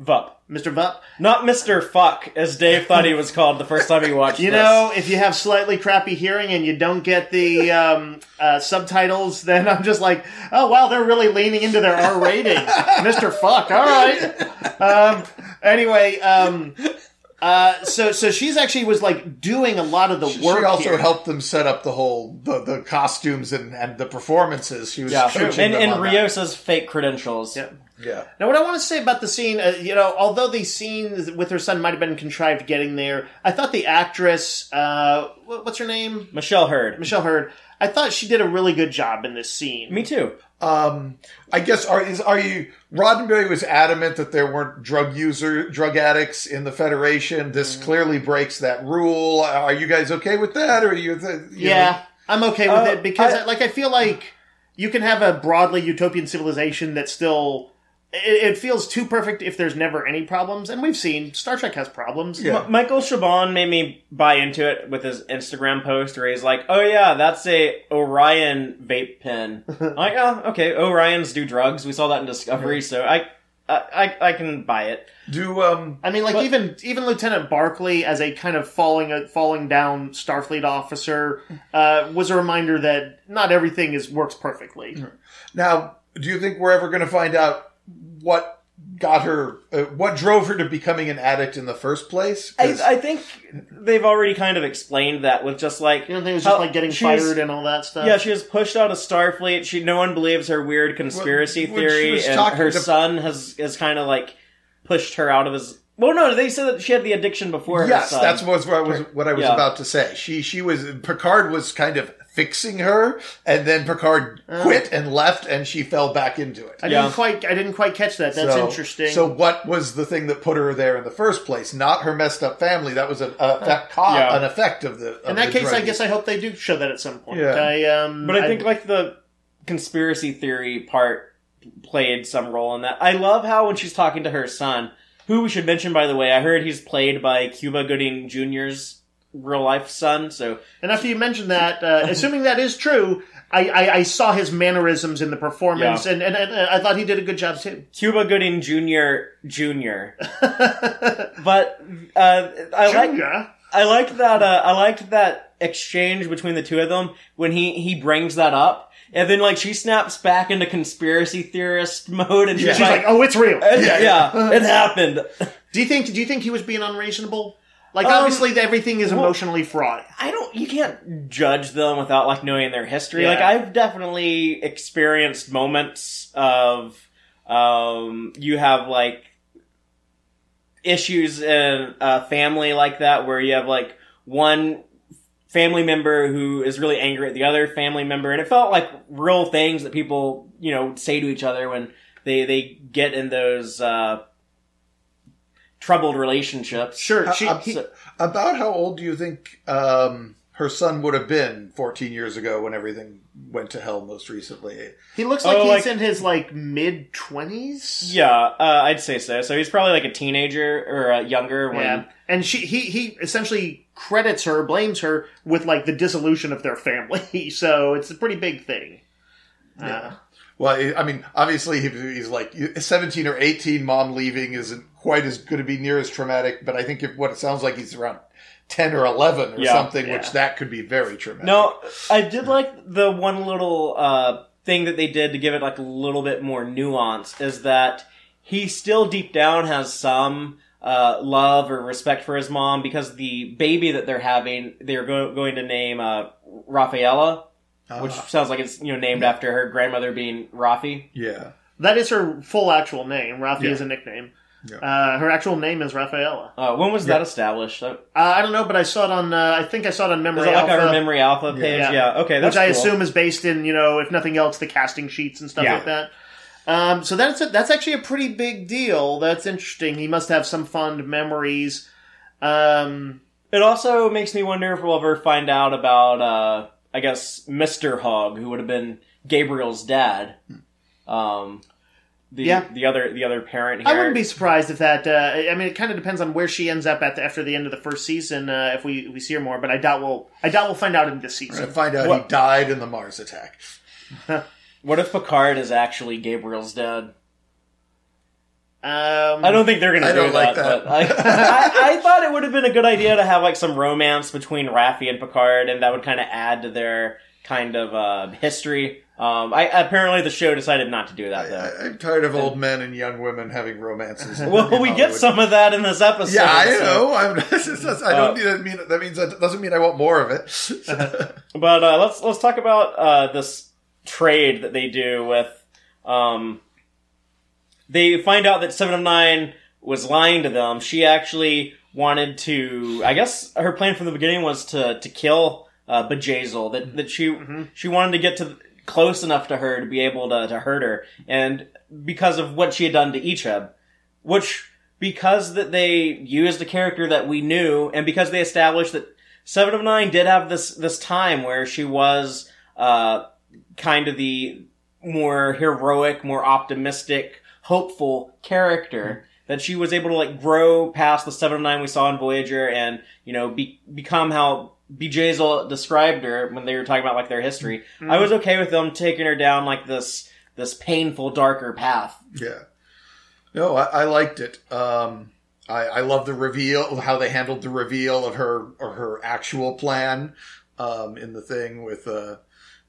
Vup. Mister Vup. Not Mr. Fuck, as Dave thought he was called the first time he watched You this. know, if you have slightly crappy hearing and you don't get the um, uh, subtitles, then I'm just like, oh wow, they're really leaning into their R rating, Mister Fuck. All right. Um, anyway, um, uh, so so she's actually was like doing a lot of the She work. also here. helped them set up the whole the, the costumes and, and the performances. She was Yeah, coaching and, them and on that. Fake credentials. Yeah. Yeah. Now, what I want to say about the scene, uh, you know, although the scene with her son might have been contrived getting there, I thought the actress, uh, what's her name, Michelle Hurd. Michelle Hurd, I thought she did a really good job in this scene. Me too. Um, I guess are is are you Roddenberry was adamant that there weren't drug user drug addicts in the Federation. This Mm. clearly breaks that rule. Are you guys okay with that, or are you? You Yeah, know- I'm okay with Uh, it because, I- like, I feel like you can have a broadly utopian civilization that still. It, it feels too perfect if there's never any problems, and we've seen Star Trek has problems. Yeah. M- Michael Chabon made me buy into it with his Instagram post where he's like, "Oh yeah, that's a Orion vape pen." I'm like, oh, okay, Orions do drugs. We saw that in Discovery, so I, I, I, I can buy it. do um I mean, like But- even even Lieutenant Barclay as a kind of falling uh, falling down Starfleet officer uh, was a reminder that not everything is works perfectly. now? Do you think we're ever going to find out what got her, uh, what drove her to becoming an addict in the first place. I, I think they've already kind of explained that with just like You know, it was just like getting she's- fired and all that stuff. Yeah, she was pushed out of Starfleet. She no one believes her weird conspiracy When- when theory, and her to- son has has kind of like pushed her out of his. Well, no, they said that she had the addiction before. her Yes, son. that's what, what I was what I was Yeah. about to say. She she was Picard was kind of fixing her, and then Picard quit and left, and she fell back into it. I Yeah. didn't quite I didn't quite catch that. That's So- interesting. So, what was the thing that put her there in the first place? Not her messed up family. That was a, a that ca- Yeah. an effect of the. Of in that the case, I guess I hope they do show that at some point. Yeah. I, um, But I think like the conspiracy theory part played some role in that. I love how when she's talking to her son, who we should mention by the way, I heard he's played by Cuba Gooding Jr.'s real life son. So And after you mentioned that, uh, assuming that is true, I, I, I saw his mannerisms in the performance, Yeah. and, and, and I thought he did a good job too. Cuba Gooding Jr. Jr. but uh, I like I liked that. Uh, I liked that exchange between the two of them when he he brings that up, and then like she snaps back into conspiracy theorist mode, and she's Yeah. She's like, "Oh, it's real." "Uh, yeah, it happened." Do you think? Do you think he was being unreasonable? Like, Um, obviously, everything is well- emotionally fraught. I don't. You can't judge them without like knowing their history. Yeah. Like I've definitely experienced moments of um, you have like issues in a family like that where you have like one family member who is really angry at the other family member, and it felt like real things that people you know say to each other when they they get in those uh, troubled relationships. Sure, she, Uh, he- So- About how old do you think um, her son would have been 14 years ago when everything went to hell most recently? he looks like Oh, he's like- in his like mid twenties. Yeah, uh, I'd say so. So he's probably like a teenager or uh, younger when. Yeah, and she he he essentially credits her, blames her with like the dissolution of their family. So it's a pretty big thing. Uh, Well, I I mean, obviously he's like 17 or 18. Mom leaving isn't quite as going to be near as traumatic, but I think if what it sounds like he's around 10 or 11 or Yeah. something, Yeah. which that could be very traumatic. No, I did like the one little uh, thing that they did to give it like a little bit more nuance is that he still deep down has some uh, love or respect for his mom because the baby that they're having they're go- going to name uh, Rafaela, which Ah, sounds like it's you know named after her grandmother being Raffi. yeah. that is her full actual name. Raffi Yeah. is a nickname. Yeah. Uh, her actual name is Rafaela. Uh, when was that established? Uh, Uh, I don't know, but I saw it on. Uh, I think I saw it on Memory Is it like Alpha, our Memory Alpha page? Yeah. Yeah. Okay, that's which I cool. assume is based in you know, if nothing else, the casting sheets and stuff Yeah. like that. Um, so that's a, that's actually a pretty big deal. That's interesting. He must have some fond memories. Um, It also makes me wonder if we'll ever find out about, uh, I guess, Mr. Hwang, who would have been Gabriel's dad. Um, the Yeah. the other the other parent here. I wouldn't be surprised if that. Uh, I mean, it kind of depends on where she ends up at the, after the end of the first season. Uh, if we, if we see her more, but I doubt we'll. I doubt we'll find out in this We're season. going find out What- he died in the Mars attack. What if Picard is actually Gabriel's dad? Um, I don't think they're going to do don't like that. but I, I, I thought it would have been a good idea to have like some romance between Raffi and Picard, and that would kind of add to their kind of uh, history. Um, I apparently the show decided not to do that though. I, I'm tired of old men and young women having romances. well, in we get some of that in this episode. Yeah, I so- know. I'm, just- I don't Uh, need that mean that means that doesn't mean I want more of it. But uh, let's let's talk about uh, this trade that they do with. Um, they find out that Seven of Nine was lying to them. She actually wanted to. I guess her plan from the beginning was to to kill uh, Bjayzl. That that she she wanted to get to close enough to her to be able to to hurt her, and because of what she had done to Icheb, which because that they used a character that we knew, and because they established that Seven of Nine did have this this time where she was uh, kind of the more heroic, more optimistic, hopeful character. That she was able to like grow past the Seven of Nine we saw in Voyager, and you know be, become how Bjayzl described her when they were talking about like their history. I was okay with them taking her down like this this painful, darker path. yeah. No, I, I liked it. Um, I, I love the reveal of how they handled the reveal of her or her actual plan um, in the thing with uh,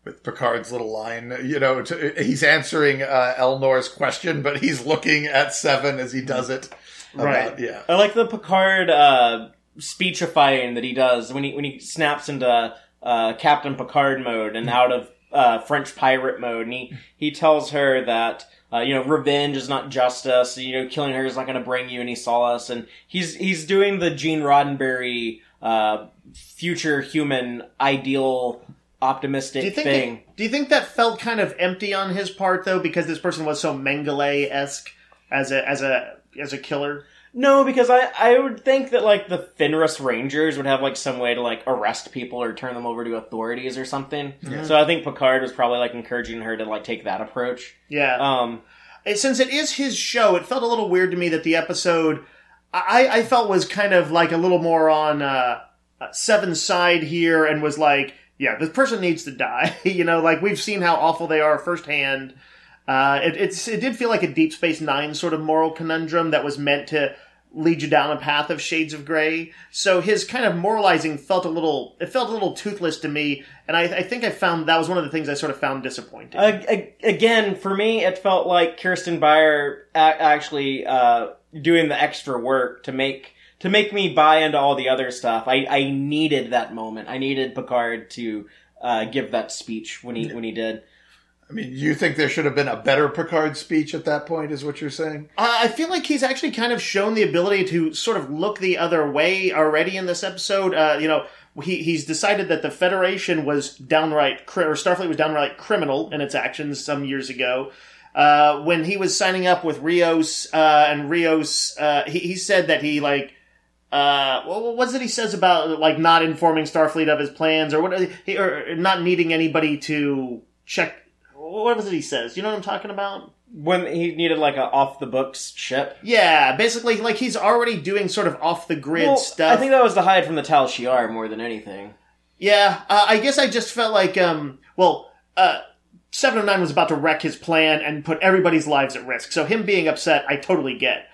with Picard's little line. You know, to, he's answering uh, Elnor's question, but he's looking at Seven as he does it. About- Right. Yeah. I like the Picard uh, speechifying that he does when he when he snaps into uh, Captain Picard mode and out of uh, French pirate mode, and he he tells her that. Uh, you know, revenge is not justice. You know, killing her is not going to bring you any solace. And he's he's doing the Gene Roddenberry uh, future human ideal optimistic Do you think thing. That, do you think that felt kind of empty on his part though, because this person was so Mengele esque as a as a as a killer? No, because I, I would think that like the Fenris Rangers would have like some way to like arrest people or turn them over to authorities or something. So I think Picard was probably like encouraging her to like take that approach. Yeah. Um, since it is his show, it felt a little weird to me that the episode I, I felt was kind of like a little more on uh, uh, Seven's side here and was like, yeah, this person needs to die. you know, like we've seen how awful they are firsthand. Uh, it, it's it did feel like a Deep Space Nine sort of moral conundrum that was meant to lead you down a path of shades of gray. So his kind of moralizing felt a little it felt a little toothless to me, and I, I think I found that was one of the things I sort of found disappointing. a- again, for me, it felt like Kirsten Beyer actually uh, doing the extra work to make to make me buy into all the other stuff. I, I needed that moment. I needed Picard to uh, give that speech when he when he did. I mean, you think there should have been a better Picard speech at that point? Is what you're saying? Uh, I feel like he's actually kind of shown the ability to sort of look the other way already in this episode. Uh, you know, he, he's decided that the Federation was downright, cri- or Starfleet was downright criminal in its actions some years ago. Uh, when he was signing up with Rios, uh, and Rios, uh, he, he said that he, like, uh, what what was it he says about, like, not informing Starfleet of his plans, or what, he, or not needing anybody to check, what was it he says? You know what I'm talking about? When he needed like a off the books ship. Yeah, basically, like he's already doing sort of off the grid Well, stuff. I think that was to hide from the Tal Shiar more than anything. yeah, uh, I guess I just felt like, um, well, uh, Seven of Nine was about to wreck his plan and put everybody's lives at risk. So him being upset, I totally get.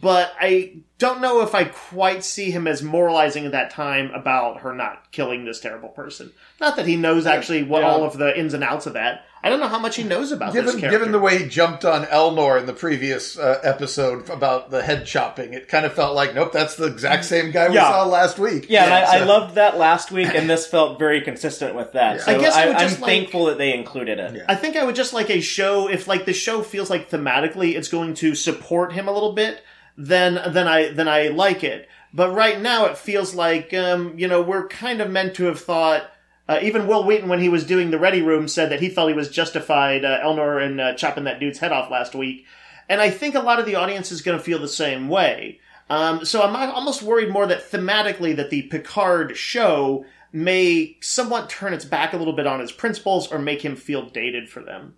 But I don't know if I quite see him as moralizing at that time about her not killing this terrible person. Not that he knows actually what Yeah. all of the ins and outs of that. I don't know how much he knows about this Given, character. given the way he jumped on Elnor in the previous uh, episode about the head chopping, it kind of felt like, nope, that's the exact same guy we Yeah. saw last week. Yeah, and I, I loved that last week, and this felt very consistent with that. So I guess I would I, just am like- thankful that they included it. Yeah. I think I would just like a show if like the show feels like thematically it's going to support him a little bit, then then I then I like it. But right now it feels like um, you know we're kind of meant to have thought. Uh, even Wil Wheaton, when he was doing the Ready Room, said that he felt he was justified uh, Elnor and uh, chopping that dude's head off last week, and I think a lot of the audience is going to feel the same way. Um, so I'm almost worried more that thematically that the Picard show may somewhat turn its back a little bit on his principles or make him feel dated for them.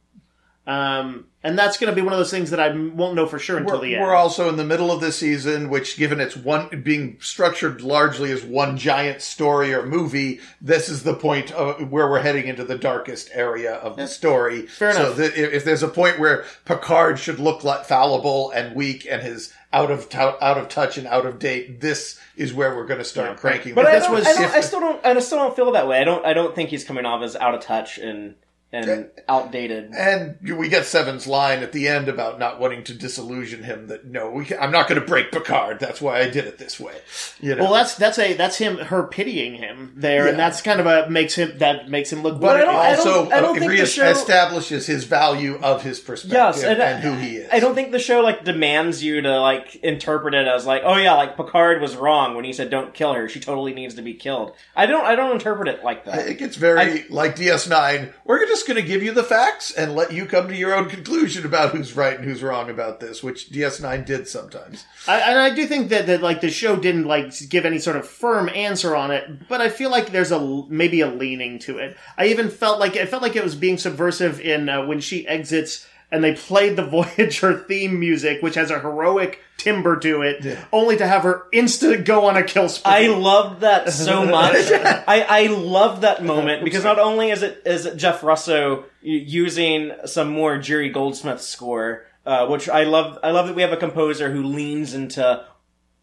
Um, and that's going to be one of those things that I won't know for sure until We're, the end. we're also in the middle of the season, which, given it's one being structured largely as one giant story or movie, this is the point of where we're heading into the darkest area of the story. Fair so enough. that if, there's a point where Picard should look like fallible and weak and his out of tou- out of touch and out of date, this is where we're going to start Yeah. cranking. But I, this was- I, I still don't. I still don't feel that way. I don't. I don't think he's coming off as out of touch and and outdated. And we get Seven's line at the end about not wanting to disillusion him. That no, we can, I'm not going to break Picard. That's why I did it this way. You know? well, that's that's a that's him her pitying him there, and that's kind of a makes him that makes him look. But I good. I don't- also I don't think the show- establishes his value of his perspective Yes, and, and, who he is. I don't think the show like demands you to like interpret it as like, oh yeah, like Picard was wrong when he said don't kill her. She totally needs to be killed. I don't. I don't interpret it like that. It gets very like DS9. We're just going to give you the facts and let you come to your own conclusion about who's right and who's wrong about this, which DS9 did sometimes. I, and I do think that, that like the show didn't like give any sort of firm answer on it, but I feel like there's a maybe a leaning to it. I even felt like it felt like it was being subversive in uh, when she exits and they played the Voyager theme music, which has a heroic timbre to it, only to have her instant go on a kill spree. I loved that so much. I, I loved that moment because not only is it is it Jeff Russo using some more Jerry Goldsmith score, uh, which I love. I love that we have a composer who leans into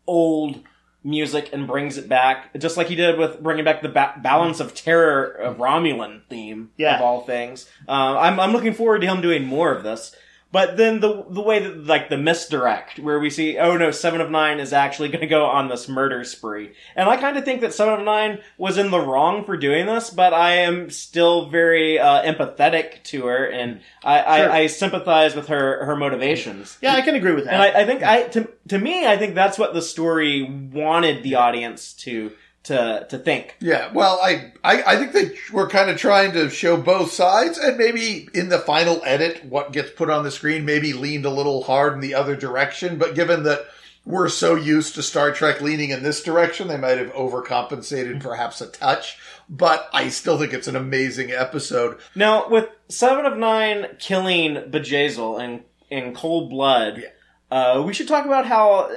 old music and brings it back, just like he did with bringing back the ba- Balance of Terror of Romulan theme Yeah. of all things. Uh, I'm I'm looking forward to him doing more of this. But then the the way that like the misdirect where we see oh no Seven of Nine is actually going to go on this murder spree, and I kind of think that Seven of Nine was in the wrong for doing this, but I am still very uh, empathetic to her, and I, Sure. I, I sympathize with her her motivations. yeah, I can agree with that. And I, I think I to to me I think that's what the story wanted the audience to to to think. Yeah, well, I, I, I think they were kind of trying to show both sides, and maybe in the final edit, what gets put on the screen maybe leaned a little hard in the other direction. But given that we're so used to Star Trek leaning in this direction, they might have overcompensated perhaps a touch. But I still think it's an amazing episode. Now, with Seven of Nine killing Bjayzl in in cold blood, uh, we should talk about how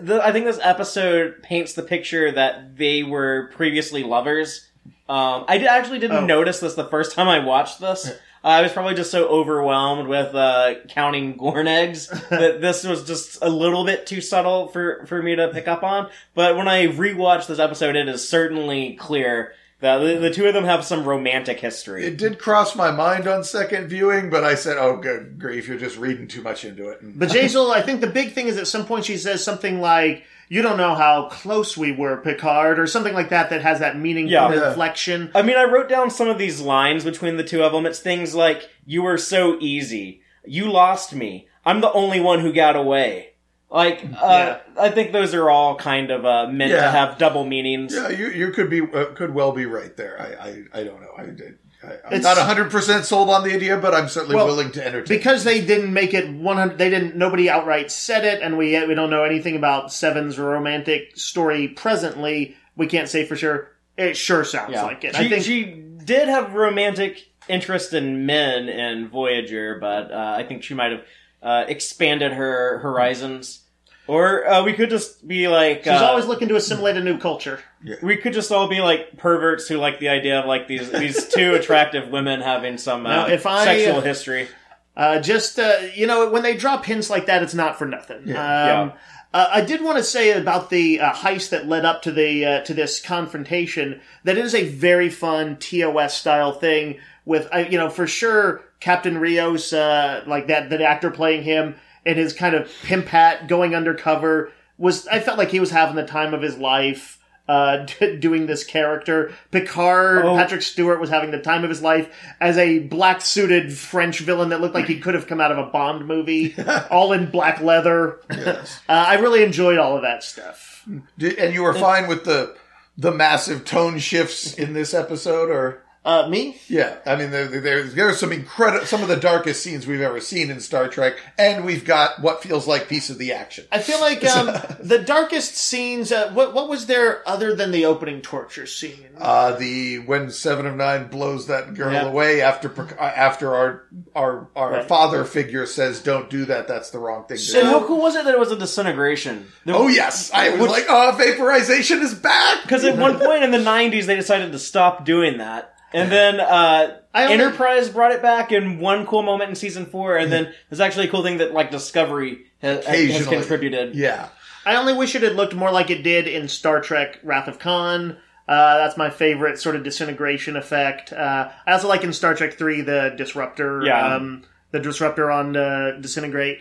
the, I think this episode paints the picture that they were previously lovers. Um, I did, actually didn't Oh. notice this the first time I watched this. I was probably just so overwhelmed with uh, counting Gorn eggs that this was just a little bit too subtle for, for me to pick up on. But when I rewatched this episode, it is certainly clear the, the two of them have some romantic history. It did cross my mind on second viewing, but I said, "Oh, good grief, you're just reading too much into it." But Jazel, I think the big thing is at some point she says something like, "You don't know how close we were, Picard," or something like that that has that meaningful Yeah. Yeah. inflection. I mean, I wrote down some of these lines between the two of them. It's things like, you were so easy. You lost me. I'm the only one who got away. Like, uh, Yeah. I think those are all kind of uh, meant to have double meanings. Yeah, you you could be uh, could well be right there. I I, I don't know. I, I I'm It's- not hundred percent sold on the idea, but I'm certainly Well, willing to entertain. because they didn't make it 100 they didn't nobody outright said it and we we don't know anything about seven's romantic story presently we can't say for sure it sure sounds Yeah. like it She, i think she did have romantic interest in men in Voyager, but uh, I think she might have uh, expanded her horizons. Or uh, we could just be like she's uh, always looking to assimilate a new culture we could just all be like perverts who like the idea of like these these two attractive women having some uh, Now, if I- sexual history. Uh, just uh, you know, when they drop hints like that, it's not for nothing. Yeah. Um, uh, I did want to say about the uh, heist that led up to the uh, to this confrontation that it is a very fun TOS style thing with uh, you know for sure Captain Rios uh, like that the actor playing him and his kind of pimp hat going undercover was I felt like he was having the time of his life uh, doing this character. Picard, Oh. Patrick Stewart was having the time of his life as a black suited French villain that looked like he could have come out of a Bond movie, all in black leather. Yes. Uh, I really enjoyed all of that stuff. Did, and you were fine with the the massive tone shifts in this episode, or Uh, me? Yeah, I mean, there, there, there's some incredible, some of the darkest scenes we've ever seen in Star Trek, and we've got what feels like piece of the action. I feel like um, the darkest scenes. Uh, what what was there other than the opening torture scene? Uh, the when Seven of Nine blows that girl Yeah. away after uh, after our our our Right. father figure says, "Don't do that. That's the wrong thing do." how cool was it that it was a disintegration? Oh yes, I was Which- like, "Oh, vaporization is back." Because at one point in the '90s, they decided to stop doing that, and then uh, only- Enterprise brought it back in one cool moment in season four, and then there's actually a cool thing that like Discovery has, has contributed. yeah, I only wish it had looked more like it did in Star Trek: Wrath of Khan. Uh, that's my favorite sort of disintegration effect. Uh, I also like in Star Trek Three the disruptor. Yeah. Um, the disruptor on uh, disintegrate.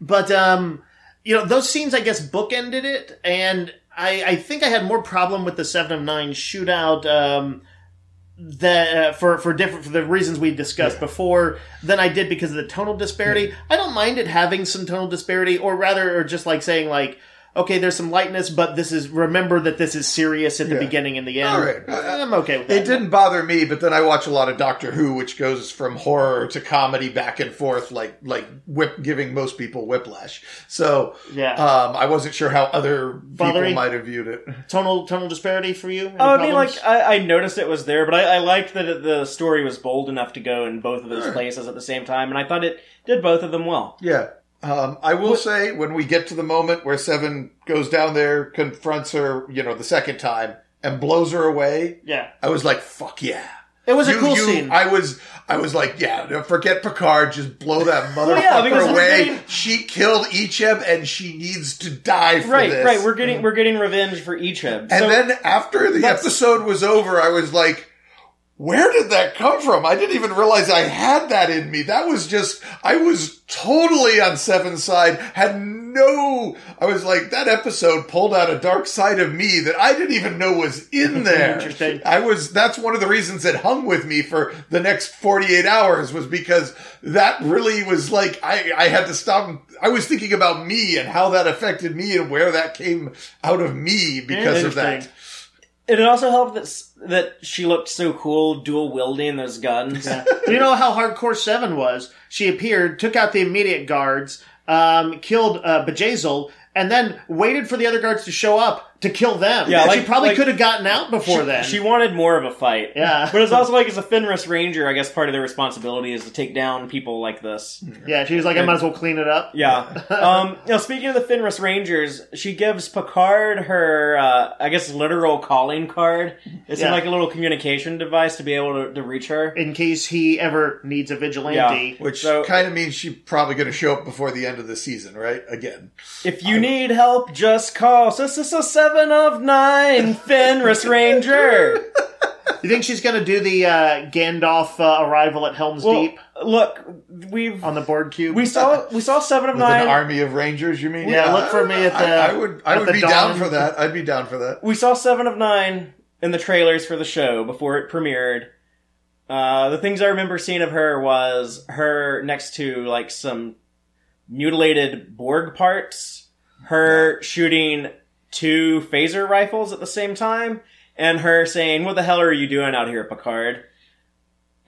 But um, you know those scenes, I guess, bookended it, and I, I think I had more problem with the Seven of Nine shootout. Um, that uh, for for different for the reasons we discussed before than I did because of the tonal disparity. I don't mind it having some tonal disparity, or rather, or just like saying like, okay, there's some lightness, but this is remember that this is serious at the Yeah. beginning and the end. All right. I'm okay with that. it didn't bother me, but then I watch a lot of Doctor Who, which goes from horror to comedy back and forth, like like whip giving most people whiplash. So Yeah. um, I wasn't sure how other people might have viewed it. tonal tonal disparity for you. Any Oh, I mean, problems? like I, I noticed it was there, but I, I liked that it, the story was bold enough to go in both of those Alright. places at the same time, and I thought it did both of them well. Yeah. Um, I will say when we get to the moment where Seven goes down there, confronts her, you know, the second time, and blows her away, yeah, I was like, "Fuck yeah!" it was a cool you- scene. I was, I was like, "Yeah, forget Picard, just blow that motherfucker yeah, away." getting- She killed Icheb, and she needs to die for Right, this. right. We're getting we're getting revenge for Icheb. and So- then after the episode was over, I was like, where did that come from? I didn't even realize I had that in me. That was just, I was totally on Seven's side, had no, I was like, that episode pulled out a dark side of me that I didn't even know was in there. Interesting. I was, that's one of the reasons it hung with me for the next 48 hours was because that really was like, I, I had to stop. I was thinking about me and how that affected me and where that came out of me because of that. Interesting. it also helped that that she looked so cool, dual wielding those guns. you know how hardcore Seven was? She appeared, took out the immediate guards, um, killed uh, Bjayzl, and then waited for the other guards to show up to kill them. Yeah, like- she probably like- could have gotten out before she, then. she wanted more of a fight. Yeah. but it's also like as a Fenris Ranger, I guess part of their responsibility is to take down people like this. yeah, she was like, I might as well clean it up. Yeah. Um, you know, speaking of the Fenris Rangers, she gives Picard her, uh, I guess, literal calling card. It's Yeah. like a little communication device to be able to, to reach her. In case he ever needs a vigilante. Which So- kind of means she's probably going to show up before the end of the season, right? Again. If you need help, just call. So this is a seven of nine Fenris Ranger. You think she's going to do the uh, Gandalf uh, arrival at Helm's Well, Deep look, we've on the Borg cube? we saw we saw seven of With nine. an army of rangers, you mean? Yeah, look for me at the- I, I would. I at would the be dawn. down for that. I'd be down for that. we saw Seven of Nine in the trailers for the show before it premiered. Uh, the things I remember seeing of her was her next to like some mutilated Borg parts, her shooting two phaser rifles at the same time, and her saying, "What the hell are you doing out here, Picard?"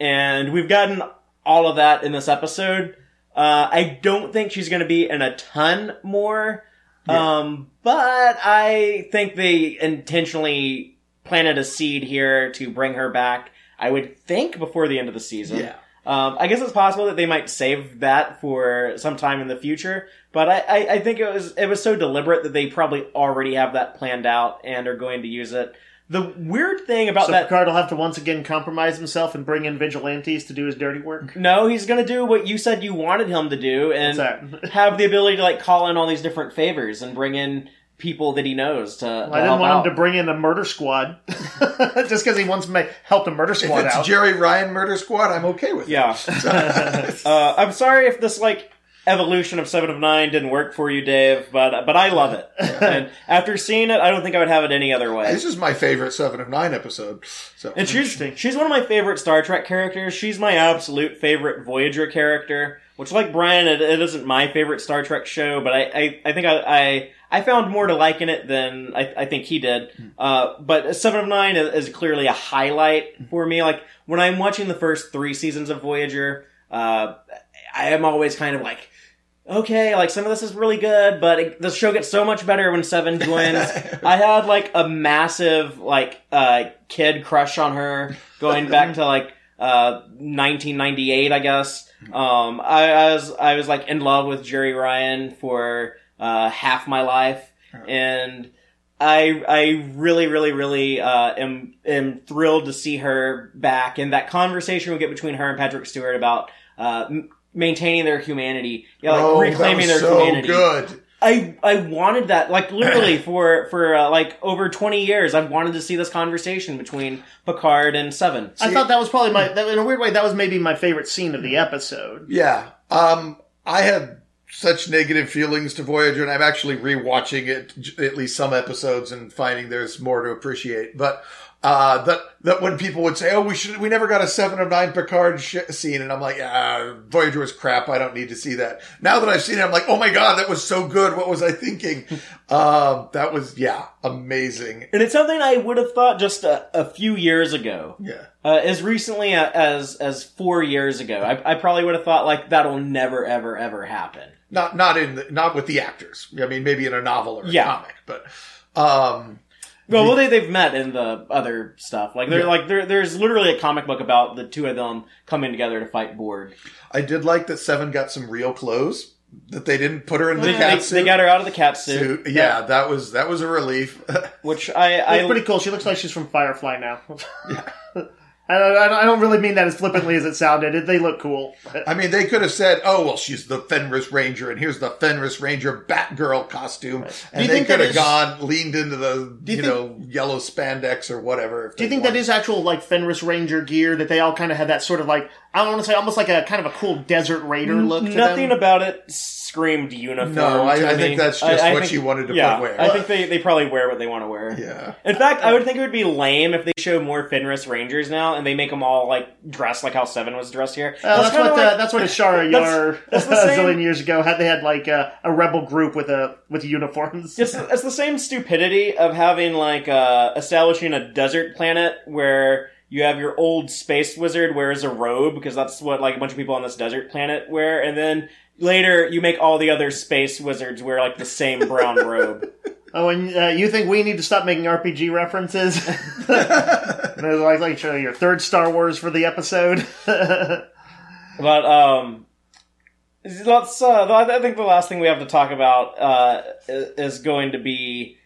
And we've gotten all of that in this episode. Uh, I don't think she's going to be in a ton more. Um, but I think they intentionally planted a seed here to bring her back. I would think before the end of the season. Yeah. Um, I guess it's possible that they might save that for some time in the future, but I, I, I think it was it was so deliberate that they probably already have that planned out and are going to use it. The weird thing about so that Picard will have to once again compromise himself and bring in vigilantes to do his dirty work. no, he's going to do what you said you wanted him to do and have the ability to like call in all these different favors and bring in people that he knows to. to I didn't help want out. him to bring in the murder squad just because he wants to make, help the murder If squad it's out. Jeri Ryan Murder Squad, I'm okay with Yeah. it. uh, I'm sorry if this like evolution of Seven of Nine didn't work for you, Dave, but but I love it. and after seeing it, I don't think I would have it any other way. This is my favorite Seven of Nine episode. So And she's she's one of my favorite Star Trek characters. She's my absolute favorite Voyager character. Which, like Brian, it, it isn't my favorite Star Trek show, but I I, I think I, I I found more to like in it than I, I think he did. Uh, but Seven of Nine is, clearly a highlight for me. Like when I'm watching the first three seasons of Voyager, uh, I am always kind of like, okay, like some of this is really good, but it, the show gets so much better when Seven joins. I had like a massive like uh, kid crush on her going back to like uh, 1998, I guess. Um, I, I was I was like in love with Jeri Ryan for uh, half my life, and I I really really really uh, am am thrilled to see her back, and that conversation we get between her and Patrick Stewart about uh, m- maintaining their humanity, yeah, like oh, reclaiming that was their so humanity. good. I I wanted that like literally for for uh, like over twenty years. I've wanted to see this conversation between Picard and Seven. I thought that was probably my, that, in a weird way, that was maybe my favorite scene of the episode. Yeah. Um, I had such negative feelings to Voyager, and I'm actually rewatching it, at least some episodes, and finding there's more to appreciate. But uh, that that when people would say, "Oh, we should," we never got a seven of nine Picard sh- scene, and I'm like, "Ah, Voyager was crap. I don't need to see that." Now that I've seen it, I'm like, "Oh my god, that was so good. What was I thinking?" um, that was yeah, amazing. And it's something I would have thought just a, a few years ago. Yeah. Uh, as recently as as four years ago, I, I probably would have thought like that'll never ever ever happen. Not not in the, not with the actors. I mean, maybe in a novel or a Yeah. comic, but um, Well, well, they they've met in the other stuff. Like they're Yeah. like there there's literally a comic book about the two of them coming together to fight Borg. I did like that Seven got some real clothes. That they didn't put her in the They, cat they, suit. they got her out of the cat suit, suit. Yeah, that was that was a relief. which I It's I pretty cool. She looks like she's from Firefly now. I, don't, I don't- I don't really mean that as flippantly as it sounded. They look cool. I mean, they could have said, "Oh, well, she's the Fenris Ranger, and here's the Fenris Ranger Batgirl costume," Do and you they could have is- gone leaned into the Do you, you know yellow spandex or whatever. if Do you think that wanted. is actual like Fenris Ranger gear that they all kind of had that sort of like I don't want to say almost like a kind of a cool desert raider look to nothing them? about it screamed uniform. No, I- to I me. think that's just I- I what think- she wanted to yeah, wear. I think they, they probably wear what they want to wear. Yeah, In fact, I would think it would be lame if they show more Fenris Rangers now and they make them all like dressed like how Seven was dressed here. Uh, that's, kinda what like- that's what Ishara Yar that's a the same- zillion years ago had. They had like a, a rebel group with a with uniforms. It's, it's the same stupidity of having like uh, establishing a desert planet where you have your old space wizard wears a robe because that's what like a bunch of people on this desert planet wear, and then later you make all the other space wizards wear like the same brown robe. Oh, and uh, you think we need to stop making RPG references? like like show your third Star Wars for the episode. But um, let's. Uh, I think the last thing we have to talk about uh, is going to be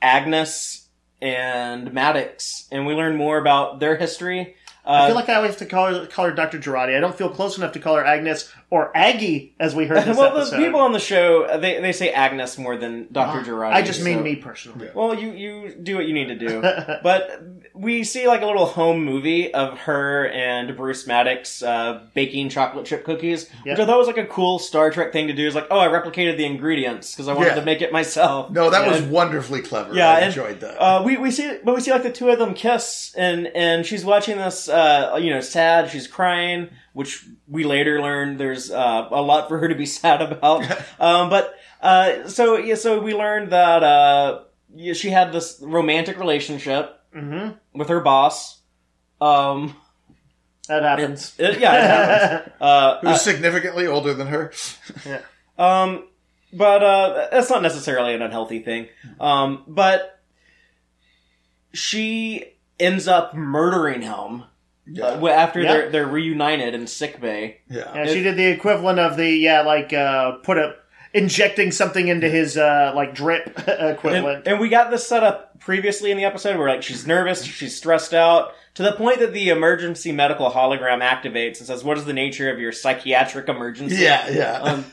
Agnes and Maddox, and we learn more about their history. Uh, I feel like I always have to call her, call her Dr. Jurati. I don't feel close enough to call her Agnes or Aggie, as we heard this well, the people on the show they, they say Agnes more than Doctor Jurati. I just mean so- me personally. Well, you you do what you need to do, but we see like a little home movie of her and Bruce Maddox uh, baking chocolate chip cookies, Yeah. which I thought was like a cool Star Trek thing to do. Is like, oh, I replicated the ingredients because I wanted Yeah. to make it myself. no, that was wonderfully clever. Yeah, I and, enjoyed that. Uh, we we see, but we see like the two of them kiss, and and she's watching this, uh, you know, sad. She's crying, which we later learned there's uh, a lot for her to be sad about. um, but uh, so yeah, so we learned that uh, yeah, she had this romantic relationship hmm with her boss. Um, That happens. it- yeah, it happens. Uh, Who's significantly older than her? Um, but uh, that's not necessarily an unhealthy thing. Um, but she ends up murdering him Yeah, uh, after Yeah. they're they're reunited in sick bay. yeah. Yeah, she did the equivalent of the yeah, like uh, put a injecting something into his uh, like drip And, equivalent. and we got this set up previously in the episode where like she's nervous, she's stressed out to the point that the emergency medical hologram activates and says, "What is the nature of your psychiatric emergency?" Yeah, yeah. Um,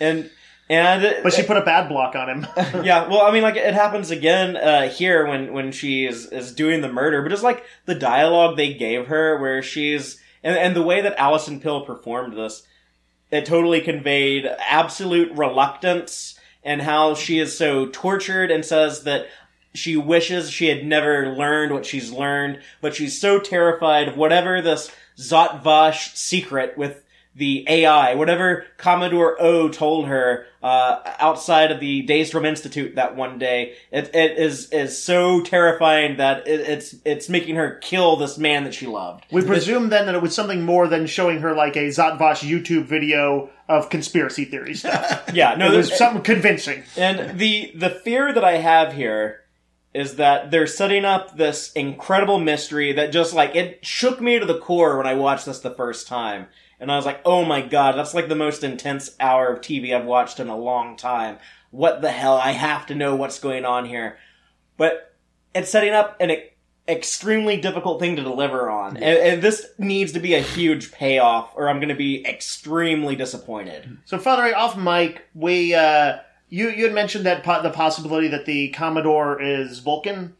and and but she put a bad block on him. yeah, well, I mean, like it happens again uh, here when when she is is doing the murder, but it's like the dialogue they gave her where she's and, and the way that Allison Pill performed this, it totally conveyed absolute reluctance and how she is so tortured and says that she wishes she had never learned what she's learned, but she's so terrified of whatever this Zhat Vash secret with the AI, whatever Commodore O told her uh, outside of the Daystrom Institute that one day, it, it is is so terrifying that it, it's it's making her kill this man that she loved. We presume then that it was something more than showing her like a Zhat Vash YouTube video of conspiracy theory stuff. Yeah, no, it was there's- something convincing. And the the fear that I have here is that they're setting up this incredible mystery that just like it shook me to the core when I watched this the first time. And I was like, "Oh my god, that's like the most intense hour of TV I've watched in a long time. What the hell? I have to know what's going on here." But it's setting up an e- extremely difficult thing to deliver on. And, and this needs to be a huge payoff or I'm going to be extremely disappointed. So, Father off mic, we uh, you you had mentioned that po- the possibility that the Commodore is Vulcan.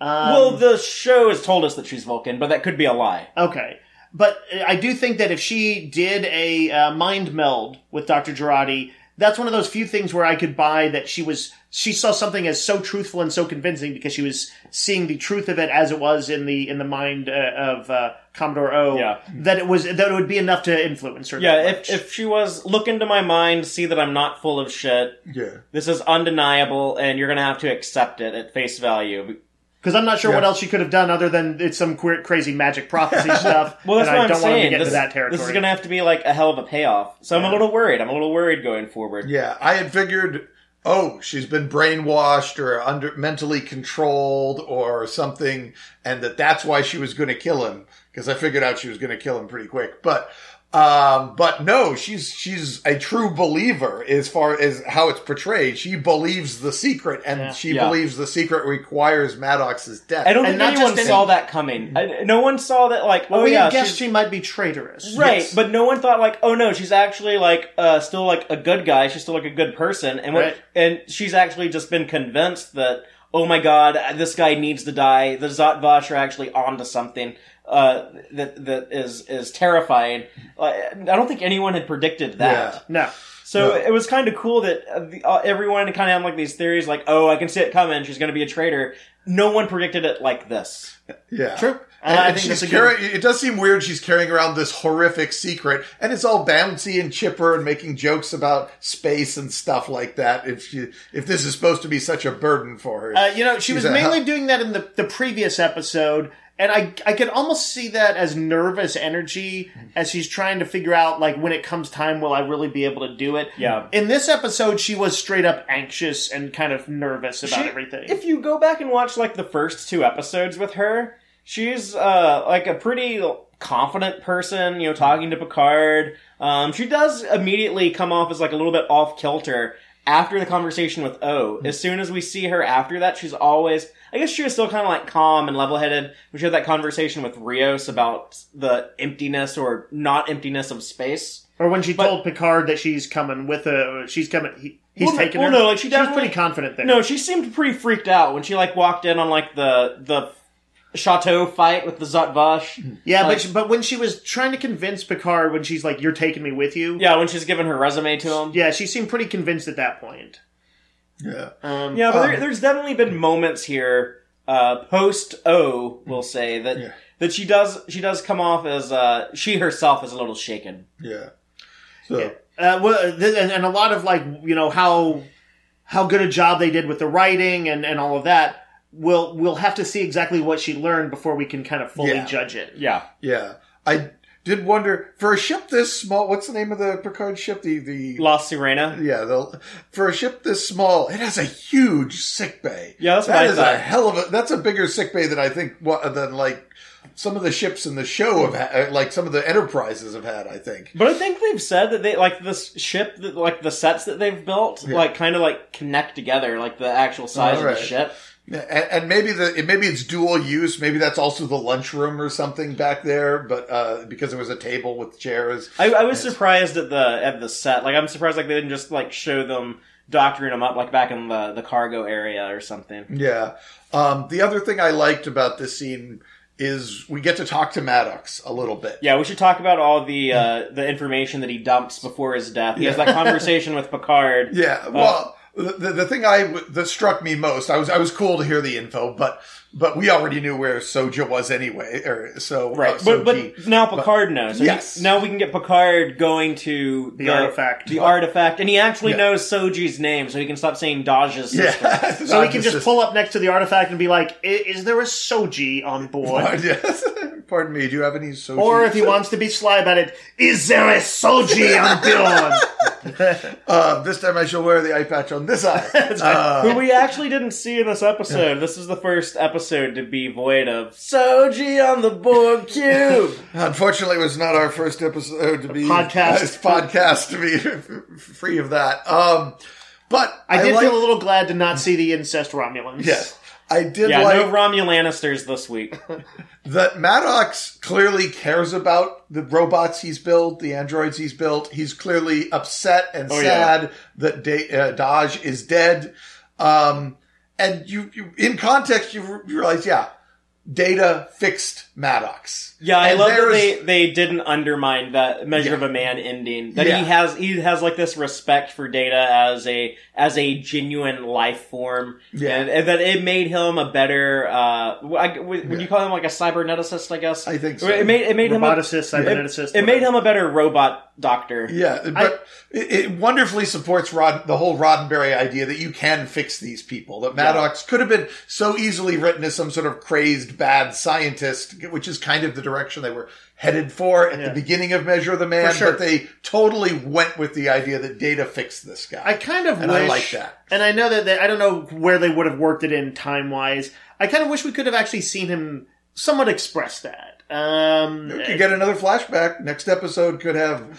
Um, well, the show has told us that she's Vulcan, but that could be a lie. Okay. But I do think that if she did a uh, mind meld with Dr. Jurati, that's one of those few things where I could buy that she was she saw something as so truthful and so convincing because she was seeing the truth of it as it was in the in the mind uh, of uh, Commodore O. Yeah. That it was that it would be enough to influence her. Yeah, if, if she was, look into my mind, see that I'm not full of shit. Yeah. This is undeniable, and you're gonna have to accept it at face value. Because I'm not sure what else she could have done other than it's some queer, crazy magic prophecy stuff. Well, that's and what I I'm don't want to saying. get This, into that territory. this is gonna have to be like a hell of a payoff. So I'm a little worried. I'm a little worried going forward. Yeah, I had figured, oh, she's been brainwashed or under mentally controlled or something, and that that's why she was going to kill him because I figured out she was going to kill him pretty quick. But, um, but no, she's she's a true believer as far as how it's portrayed. She believes the secret, and Yeah. she Yeah. believes the secret requires Maddox's death. I don't And think anyone saw that coming. I, no one saw that. Like, well, oh we yeah, had guessed she might be traitorous. Right, Yes. but no one thought like, oh no, she's actually like uh, still like a good guy. She's still like a good person, and what, Right. and she's actually just been convinced that oh my god, this guy needs to die. The Zhat Vash are actually onto something uh, that that is is terrifying. Uh, I don't think anyone had predicted that. Yeah. No. So No. it was kind of cool that uh, the, uh, everyone kind of had like these theories, like, oh, I can see it coming. She's going to be a traitor. No one predicted it like this. Yeah. True. And, I and think she's that's good- carrying, it does seem weird she's carrying around this horrific secret and it's all bouncy and chipper and making jokes about space and stuff like that if she, if this is supposed to be such a burden for her. Uh, you know, she She's was mainly hell- doing that in the, the previous episode, and I I could almost see that as nervous energy as she's trying to figure out like when it comes time, will I really be able to do it? Yeah. In this episode, she was straight up anxious and kind of nervous about She- everything. If you go back and watch like the first two episodes with her, she's uh like a pretty confident person, you know, talking to Picard. Um, she does immediately come off as like a little bit off kilter after the conversation with O. Mm-hmm. As soon as we see her after that, she's always I guess she was still kind of like calm and level headed. We had that conversation with Rios about the emptiness or not emptiness of space. or when she but- told Picard that she's coming with a, she's coming. He, he's Well, taking well, her. no, like, she was pretty confident there. No, she seemed pretty freaked out when she like walked in on like the the chateau fight with the Zhat Vash. yeah, like- but she, but when she was trying to convince Picard, when she's like, "You're taking me with you," Yeah, when she's giving her resume to him. yeah, she seemed pretty convinced at that point. yeah. Um, Yeah, but there, Um, there's definitely been moments here, uh, post O, we'll say that Yeah. that she does she does come off as uh, she herself is a little shaken. Yeah. So, Uh, well, th- and, and a lot of like you know how how good a job they did with the writing and, and all of that. We'll we'll have to see exactly what she learned before we can kind of fully Yeah. judge it. Yeah, yeah. I did wonder for a ship this small, what's the name of the Picard ship? The, the, La Sirena. yeah, the, for a ship this small, it has a huge sick bay. Yeah, that's what That I is a hell of a. That's a bigger sick bay than I think. What than like some of the ships in the show have had, uh, like some of the enterprises have had. I think. But I think they've said that they like this ship, that, like the sets that they've built, Yeah. like kind of like connect together, like the actual size of the ship. Yeah, And, and maybe the maybe it's dual use. Maybe that's also the lunchroom or something back there. But uh, because there was a table with chairs. I, I was surprised at the at the set. Like I'm surprised like they didn't just like show them doctoring them up like back in the the cargo area or something. Yeah. Um, the other thing I liked about this scene is we get to talk to Maddox a little bit. Yeah, we should talk about all the uh, the information that he dumps before his death. He has that conversation with Picard. Yeah. Well, the, the thing I w- that struck me most, I was I was cool to hear the info, but but we already knew where Soji was anyway. Or so Right, uh, but Soji. but now Picard knows. So he- Yes. now we can get Picard going to The artifact. The artifact, and he actually Yeah. knows Soji's name, so he can stop saying Dahj's sister. yeah, So he can just pull up next to the artifact and be like, "I- "Is there a Soji on board?" Yes. Pardon me. Do you have any Soji? Or if he wants to be sly about it, is there a Soji on board?" uh, this time I shall wear the eye patch on this eye. Uh, Who we actually didn't see in this episode. This is the first episode to be void of Soji on the Borg cube. Unfortunately, it was not our first episode to be podcast. uh, podcast to be free of that. Um, but I did like, feel a little glad to not see the incest Romulans. Yes, I did yeah, like no Romulannisters this week. that. Maddox clearly cares about the robots he's built, the androids he's built. He's clearly upset and Oh, yeah. sad that da- uh, Dahj is dead. Um, and you, you, in context, you re- realize, yeah, Data fixed Maddox. Yeah, I And love that they, they didn't undermine that measure Yeah. of a man ending. That Yeah. he has he has like this respect for Data as a as a genuine life form, Yeah. and, and that it made him a better. Uh, I, would would Yeah. you call him like a cyberneticist? I guess I think so. It made it made him a, cyberneticist. it, it made him a better robot doctor. Yeah, but it, it wonderfully supports Rod, the whole Roddenberry idea that you can fix these people. That Maddox could have been so easily written as some sort of crazed bad scientist, which is kind of the direction they were headed for at Yeah. the beginning of Measure of the Man. Sure. But they totally went with the idea that Data fixed this guy. I kind of And wish, I like that. and I know that they, I don't know where they would have worked it in time wise. I kind of wish we could have actually seen him somewhat express that. Um, We could get another flashback. Next episode could have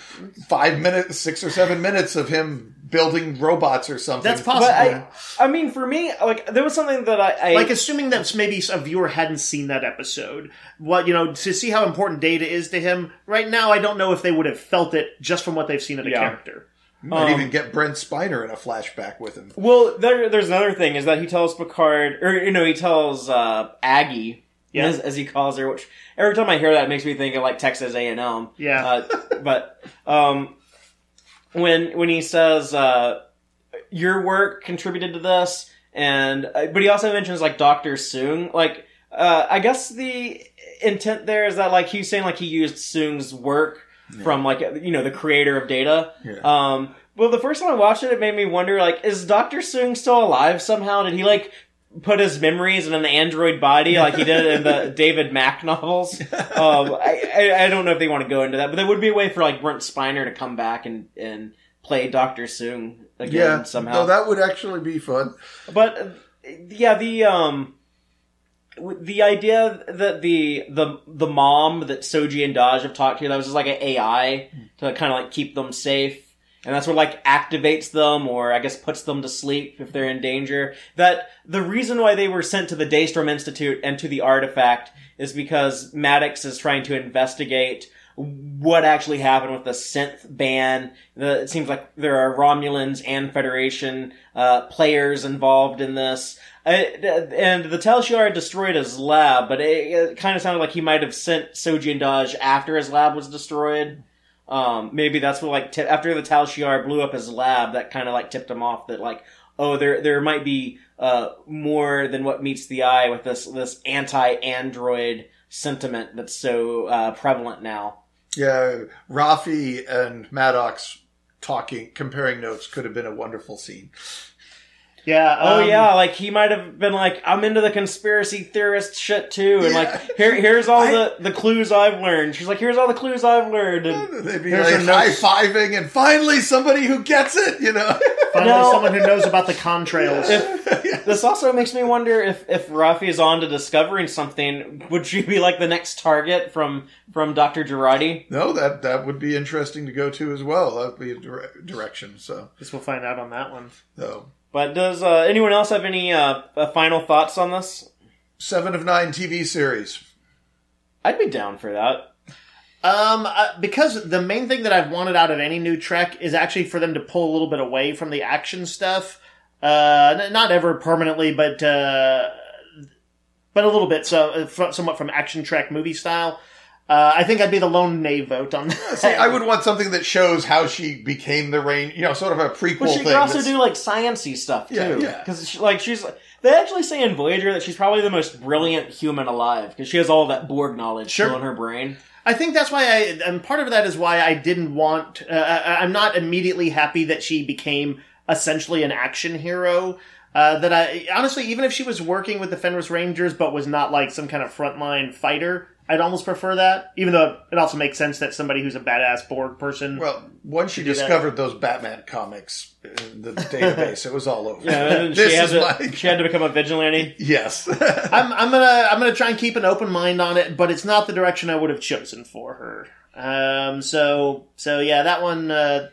five minutes, six or seven minutes of him building robots or something. that's possible. But I, I mean, for me, like there was something that I, I like assuming that maybe a viewer hadn't seen that episode what you know to see how important data is to him right now i don't know if they would have felt it just from what they've seen of the Yeah. character Might um, even get Brent Spiner in a flashback with him. Well, there, there's another thing is that he tells Picard, or you know, he tells uh, Aggie, Yeah. as, as he calls her. Which every time I hear that, it makes me think of like Texas A and M. Yeah. Uh, but um, when when he says uh, your work contributed to this, and uh, but he also mentions like Doctor Soong. Like uh, I guess the intent there is that like he's saying like he used Soong's work from like you know the creator of Data. Yeah. Um, well, the first time I watched it, it made me wonder like, is Doctor Soong still alive somehow? Did he like put his memories in an android body like he did in the David Mack novels? Um, I, I don't know if they want to go into that, but there would be a way for like Brent Spiner to come back and and play Doctor Soong again Yeah, somehow. no, that would actually be fun. But uh, yeah, the um the idea that the the the mom that Soji and Dahj have talked to that was just like an AI to kind of like keep them safe. And that's what like activates them or I guess puts them to sleep if they're in danger. That the reason why they were sent to the Daystrom Institute and to the artifact is because Maddox is trying to investigate what actually happened with the synth ban. The, it seems like there are Romulans and Federation uh, players involved in this. Uh, and the Tal Shiar destroyed his lab, but it, it kind of sounded like he might have sent Soji and Dahj after his lab was destroyed. Um, maybe that's what like ti after the Tal Shiar blew up his lab, that kind of like tipped him off that like, oh, there there might be uh, more than what meets the eye with this this anti-android sentiment that's so uh, prevalent now. Yeah, Raffi and Maddox talking, comparing notes could have been a wonderful scene. Yeah Oh um, yeah, like he might have been like, I'm into the conspiracy theorist shit too, and Yeah. like here here's all I- the the clues I've learned. She's like, here's all the clues I've learned, and They'd be like high fiving, and finally somebody who gets it, you know. finally No. someone who knows about the contrails if this also makes me wonder if if Raffi is on to discovering something, would she be like the next target from from Doctor Jurati? no, that that would be interesting to go to as well. That would be a dire- direction. So, guess we'll find out on that one so But does uh, anyone else have any uh, uh, final thoughts on this? seven of nine TV series. I'd be down for that. Um, uh, because the main thing that I've wanted out of any new Trek is actually for them to pull a little bit away from the action stuff. Uh, n- not ever permanently, but uh, but a little bit. So, uh, somewhat from action Trek movie style. Uh, I think I'd be the lone nay vote on that. See, I would want something that shows how she became the rain. You know, sort of a prequel But she thing. could also that's- do like sciency stuff too. Yeah, yeah. Because like she's they actually say in Voyager that she's probably the most brilliant human alive because she has all that Borg knowledge Sure. still in her brain. I think that's why I, and part of that is why I didn't want. Uh, I, I'm not immediately happy that she became essentially an action hero. Uh, that I honestly, even if she was working with the Fenris Rangers, but was not like some kind of frontline fighter, I'd almost prefer that. Even though it also makes sense that somebody who's a badass Borg person. Well, once she do that. discovered those Batman comics in the database, it was all over. Yeah, and this she had is to my she had to become a vigilante. yes. I'm, I'm gonna I'm gonna try and keep an open mind on it, but it's not the direction I would have chosen for her. Um, so so yeah, that one. Uh,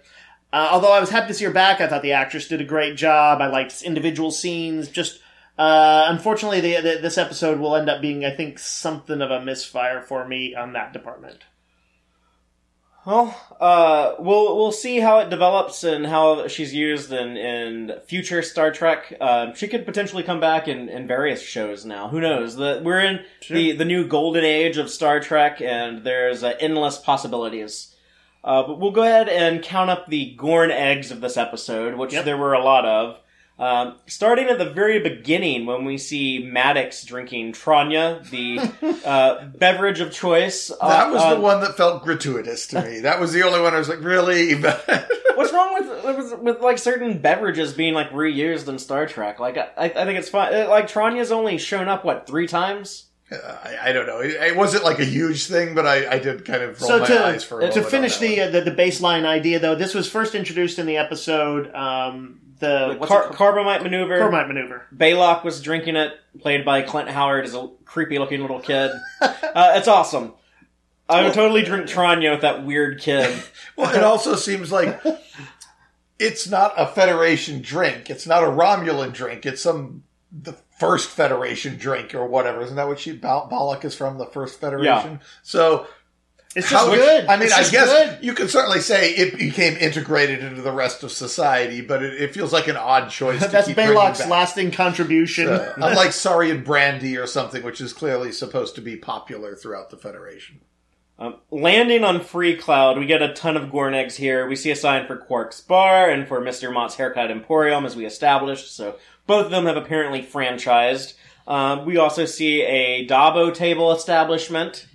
uh, although I was happy to see her back, I thought the actress did a great job. I liked individual scenes. Just uh, unfortunately, the, the, this episode will end up being, I think, something of a misfire for me on that department. Well, uh, we'll we'll see how it develops and how she's used in, in future Star Trek. Uh, she could potentially come back in, in various shows now. Who knows? The, we're in the, the new golden age of Star Trek, and there's uh, endless possibilities. Uh, but we'll go ahead and count up the Gorn eggs of this episode, which Yep. there were a lot of. Um, starting at the very beginning, when we see Maddox drinking Tranya, the uh, beverage of choice. uh, that was on- the one that felt gratuitous to me. That was the only one I was like, really? What's wrong with, with with like certain beverages being like reused in Star Trek? Like I, I think it's fine. Uh, Like Tranya's only shown up what three times. I, I don't know. It, it wasn't like a huge thing, but I, I did kind of roll So my to eyes for a uh, to moment on finish that the, one. uh, the the baseline idea, though, this was first introduced in the episode. Um, the The car- it corbomite maneuver. called? Corbomite maneuver. Balok was drinking it, played by Clint Howard as a creepy looking little kid. uh, it's awesome. I would totally drink Tranya with that weird kid. Well, it also seems like it's not a Federation drink. It's not a Romulan drink. It's some the first Federation drink or whatever. Isn't that what she Bal- Balok is from? The first Federation. So It's just how good. I mean, It's I guess good. you could certainly say it became integrated into the rest of society, but it, it feels like an odd choice. to That's keep Balok's back. lasting contribution. Uh, unlike Saurian brandy or something, which is clearly supposed to be popular throughout the Federation. Um, landing on Freecloud, we get a ton of Gorn eggs here. We see a sign for Quark's Bar and for Mr. Mot's Haircut Emporium, as we established. So both of them have apparently franchised. Um, we also see a Dabo table establishment.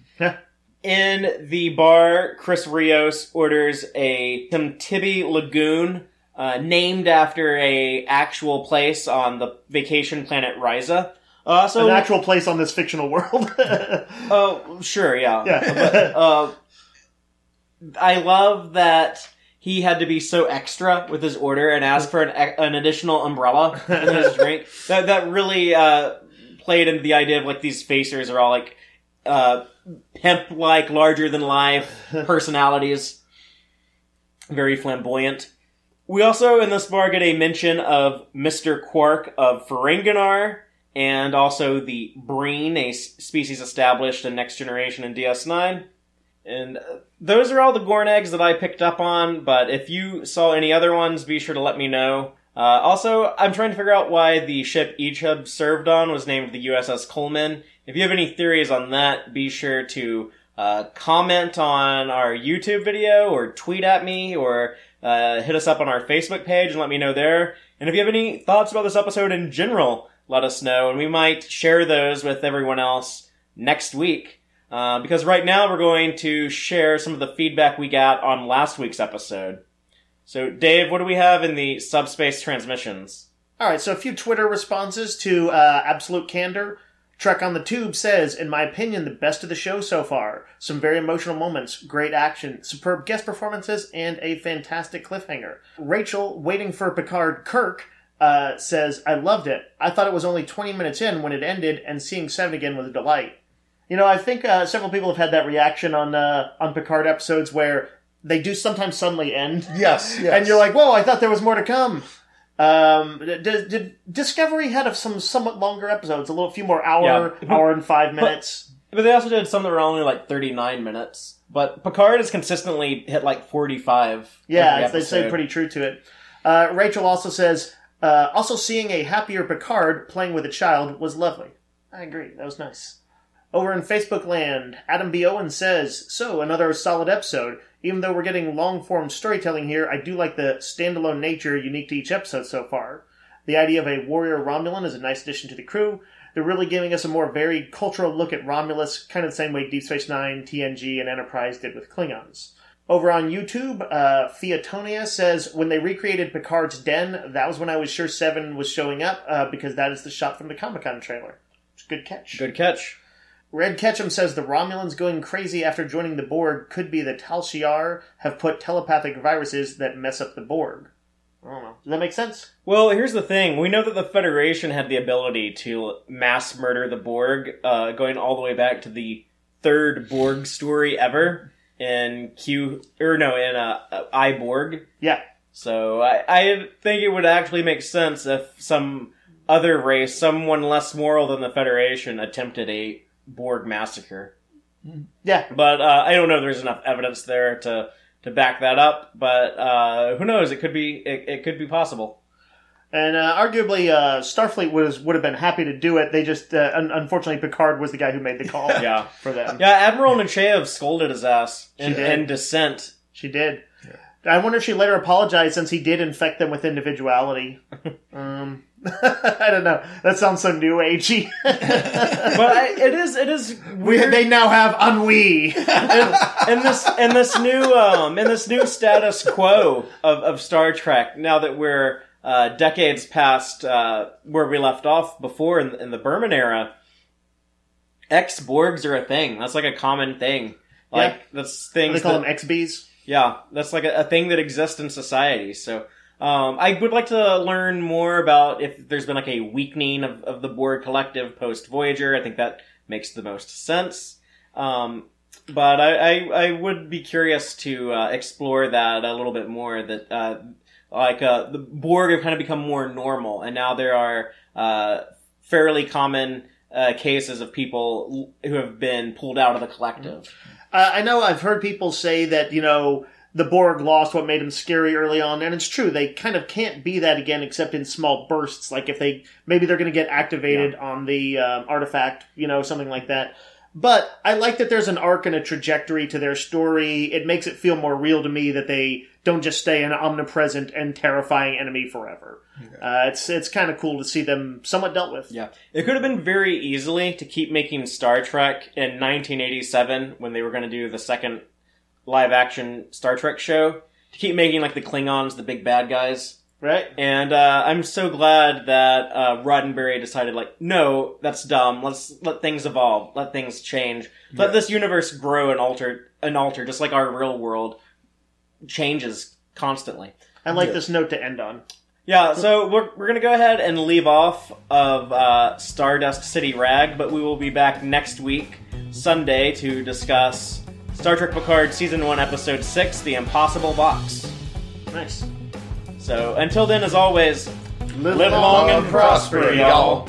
In the bar, Chris Rios orders a Temtibi Lagoon, uh, named after a actual place on the vacation planet Risa. Uh, so An actual place on this fictional world. Oh, sure, yeah. Yeah. But, uh, I love that he had to be so extra with his order and ask for an, an additional umbrella in his drink. That that really uh, played into the idea of like these facers are all like uh, pimp like, larger than life personalities, very flamboyant. We also in this bar get a mention of Mr. Quark of Ferenginar and also the Breen, a species established in Next Generation and DS9. And uh, those are all the Gorn eggs that I picked up on, but if you saw any other ones, be sure to let me know. Uh, also, I'm trying to figure out why the ship Icheb served on was named the USS Coleman. If you have any theories on that, be sure to uh, comment on our YouTube video or tweet at me or uh, hit us up on our Facebook page and let me know there. And if you have any thoughts about this episode in general, let us know, and we might share those with everyone else next week. Uh, because right now we're going to share some of the feedback we got on last week's episode. So, Dave, what do we have in the subspace transmissions? All right, so a few Twitter responses to uh, Absolute Candor. Trek on the Tube says, in my opinion, the best of the show so far. Some very emotional moments, great action, superb guest performances, and a fantastic cliffhanger. Rachel, waiting for Picard Kirk, uh, says, I loved it. I thought it was only 20 minutes in when it ended, and seeing Seven again was a delight. You know, I think uh, several people have had that reaction on uh, on Picard episodes where they do sometimes suddenly end. Yes, yes. And you're like, whoa, I thought there was more to come. Um, did, did Discovery had some somewhat longer episodes, a little few more hour, Yeah. hour and five minutes. But they also did some that were only like 39 minutes. But Picard has consistently hit like 45. yeah, every they stay pretty true to it. Uh, Rachel also says, uh, also seeing a happier Picard playing with a child was lovely. I agree, that was nice. Over in Facebook land, Adam B. Owen says, So, another solid episode. Even though we're getting long form storytelling here, I do like the standalone nature unique to each episode so far. The idea of a warrior Romulan is a nice addition to the crew. They're really giving us a more varied cultural look at Romulus, kind of the same way Deep Space Nine, TNG, and Enterprise did with Klingons. Over on YouTube, uh, Theotonia says, when they recreated Picard's den, that was when I was sure Seven was showing up, uh, because that is the shot from the Comic Con trailer. It's a good catch. Good catch. Red Ketchum says the Romulans going crazy after joining the Borg could be that Tal Shiar have put telepathic viruses that mess up the Borg. I don't know. Does that make sense? Well, here's the thing. We know that the Federation had the ability to mass murder the Borg, uh, going all the way back to the third Borg story ever in Q, or no, in uh, I Borg. Yeah. So I, I think it would actually make sense if some other race, someone less moral than the Federation, attempted a Borg massacre. Yeah. But uh, I don't know if there's enough evidence there to to back that up. But uh, who knows? It could be it, it could be possible. And uh, arguably, uh, Starfleet was would have been happy to do it. They just, uh, un- unfortunately, Picard was the guy who made the call Yeah. for them. Yeah, Admiral Nechayev scolded his ass in, in Descent. She did. I wonder if she later apologized since he did infect them with individuality. um, I don't know. That sounds so new agey. But I, it is it is we, weird they now have ennui. in this in this new um in this new status quo of, of Star Trek. Now that we're uh, decades past uh, where we left off before in, in the Berman era, ex Borgs are a thing. That's like a common thing. Like Yeah. that's things they call that- them XBs. Yeah, that's like a, a thing that exists in society. So um, I would like to learn more about if there's been like a weakening of, of the Borg collective post Voyager. I think that makes the most sense. Um, but I, I, I would be curious to uh, explore that a little bit more. That uh, like uh, the Borg have kind of become more normal, and now there are uh, fairly common uh, cases of people who have been pulled out of the collective. Uh, I know I've heard people say that, you know, the Borg lost what made them scary early on, and it's true. They kind of can't be that again except in small bursts. Like if they, maybe they're going to get activated on the um, artifact, you know, something like that. But I like that there's an arc and a trajectory to their story. It makes it feel more real to me that they don't just stay an omnipresent and terrifying enemy forever. Uh, it's it's kind of cool to see them somewhat dealt with. Yeah. It could have been very easily to keep making Star Trek in 1987 when they were going to do the second live action Star Trek show. To keep making like the Klingons the big bad guys. Right? And uh, I'm so glad that uh, Roddenberry decided, like, no, that's dumb. Let's let things evolve. Let things change. Let Yeah. this universe grow and alter and alter, just like our real world changes constantly. I like Yeah. this note to end on. Yeah, so we're, we're going to go ahead and leave off of uh, Stardust City Rag, but we will be back next week, Sunday, to discuss Star Trek Picard Season 1, Episode 6 The Impossible Box. Nice. So until then, as always, Live, live long and prosper, y'all.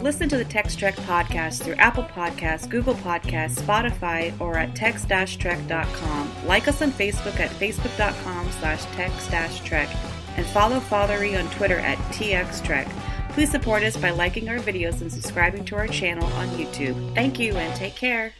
Listen to the Tex Trek podcast through Apple Podcasts, Google Podcasts, Spotify, or at text-trek.com. Like us on Facebook at facebook.com slash text-trek and follow Fathery on Twitter at txtrek. Please support us by liking our videos and subscribing to our channel on YouTube. Thank you and take care.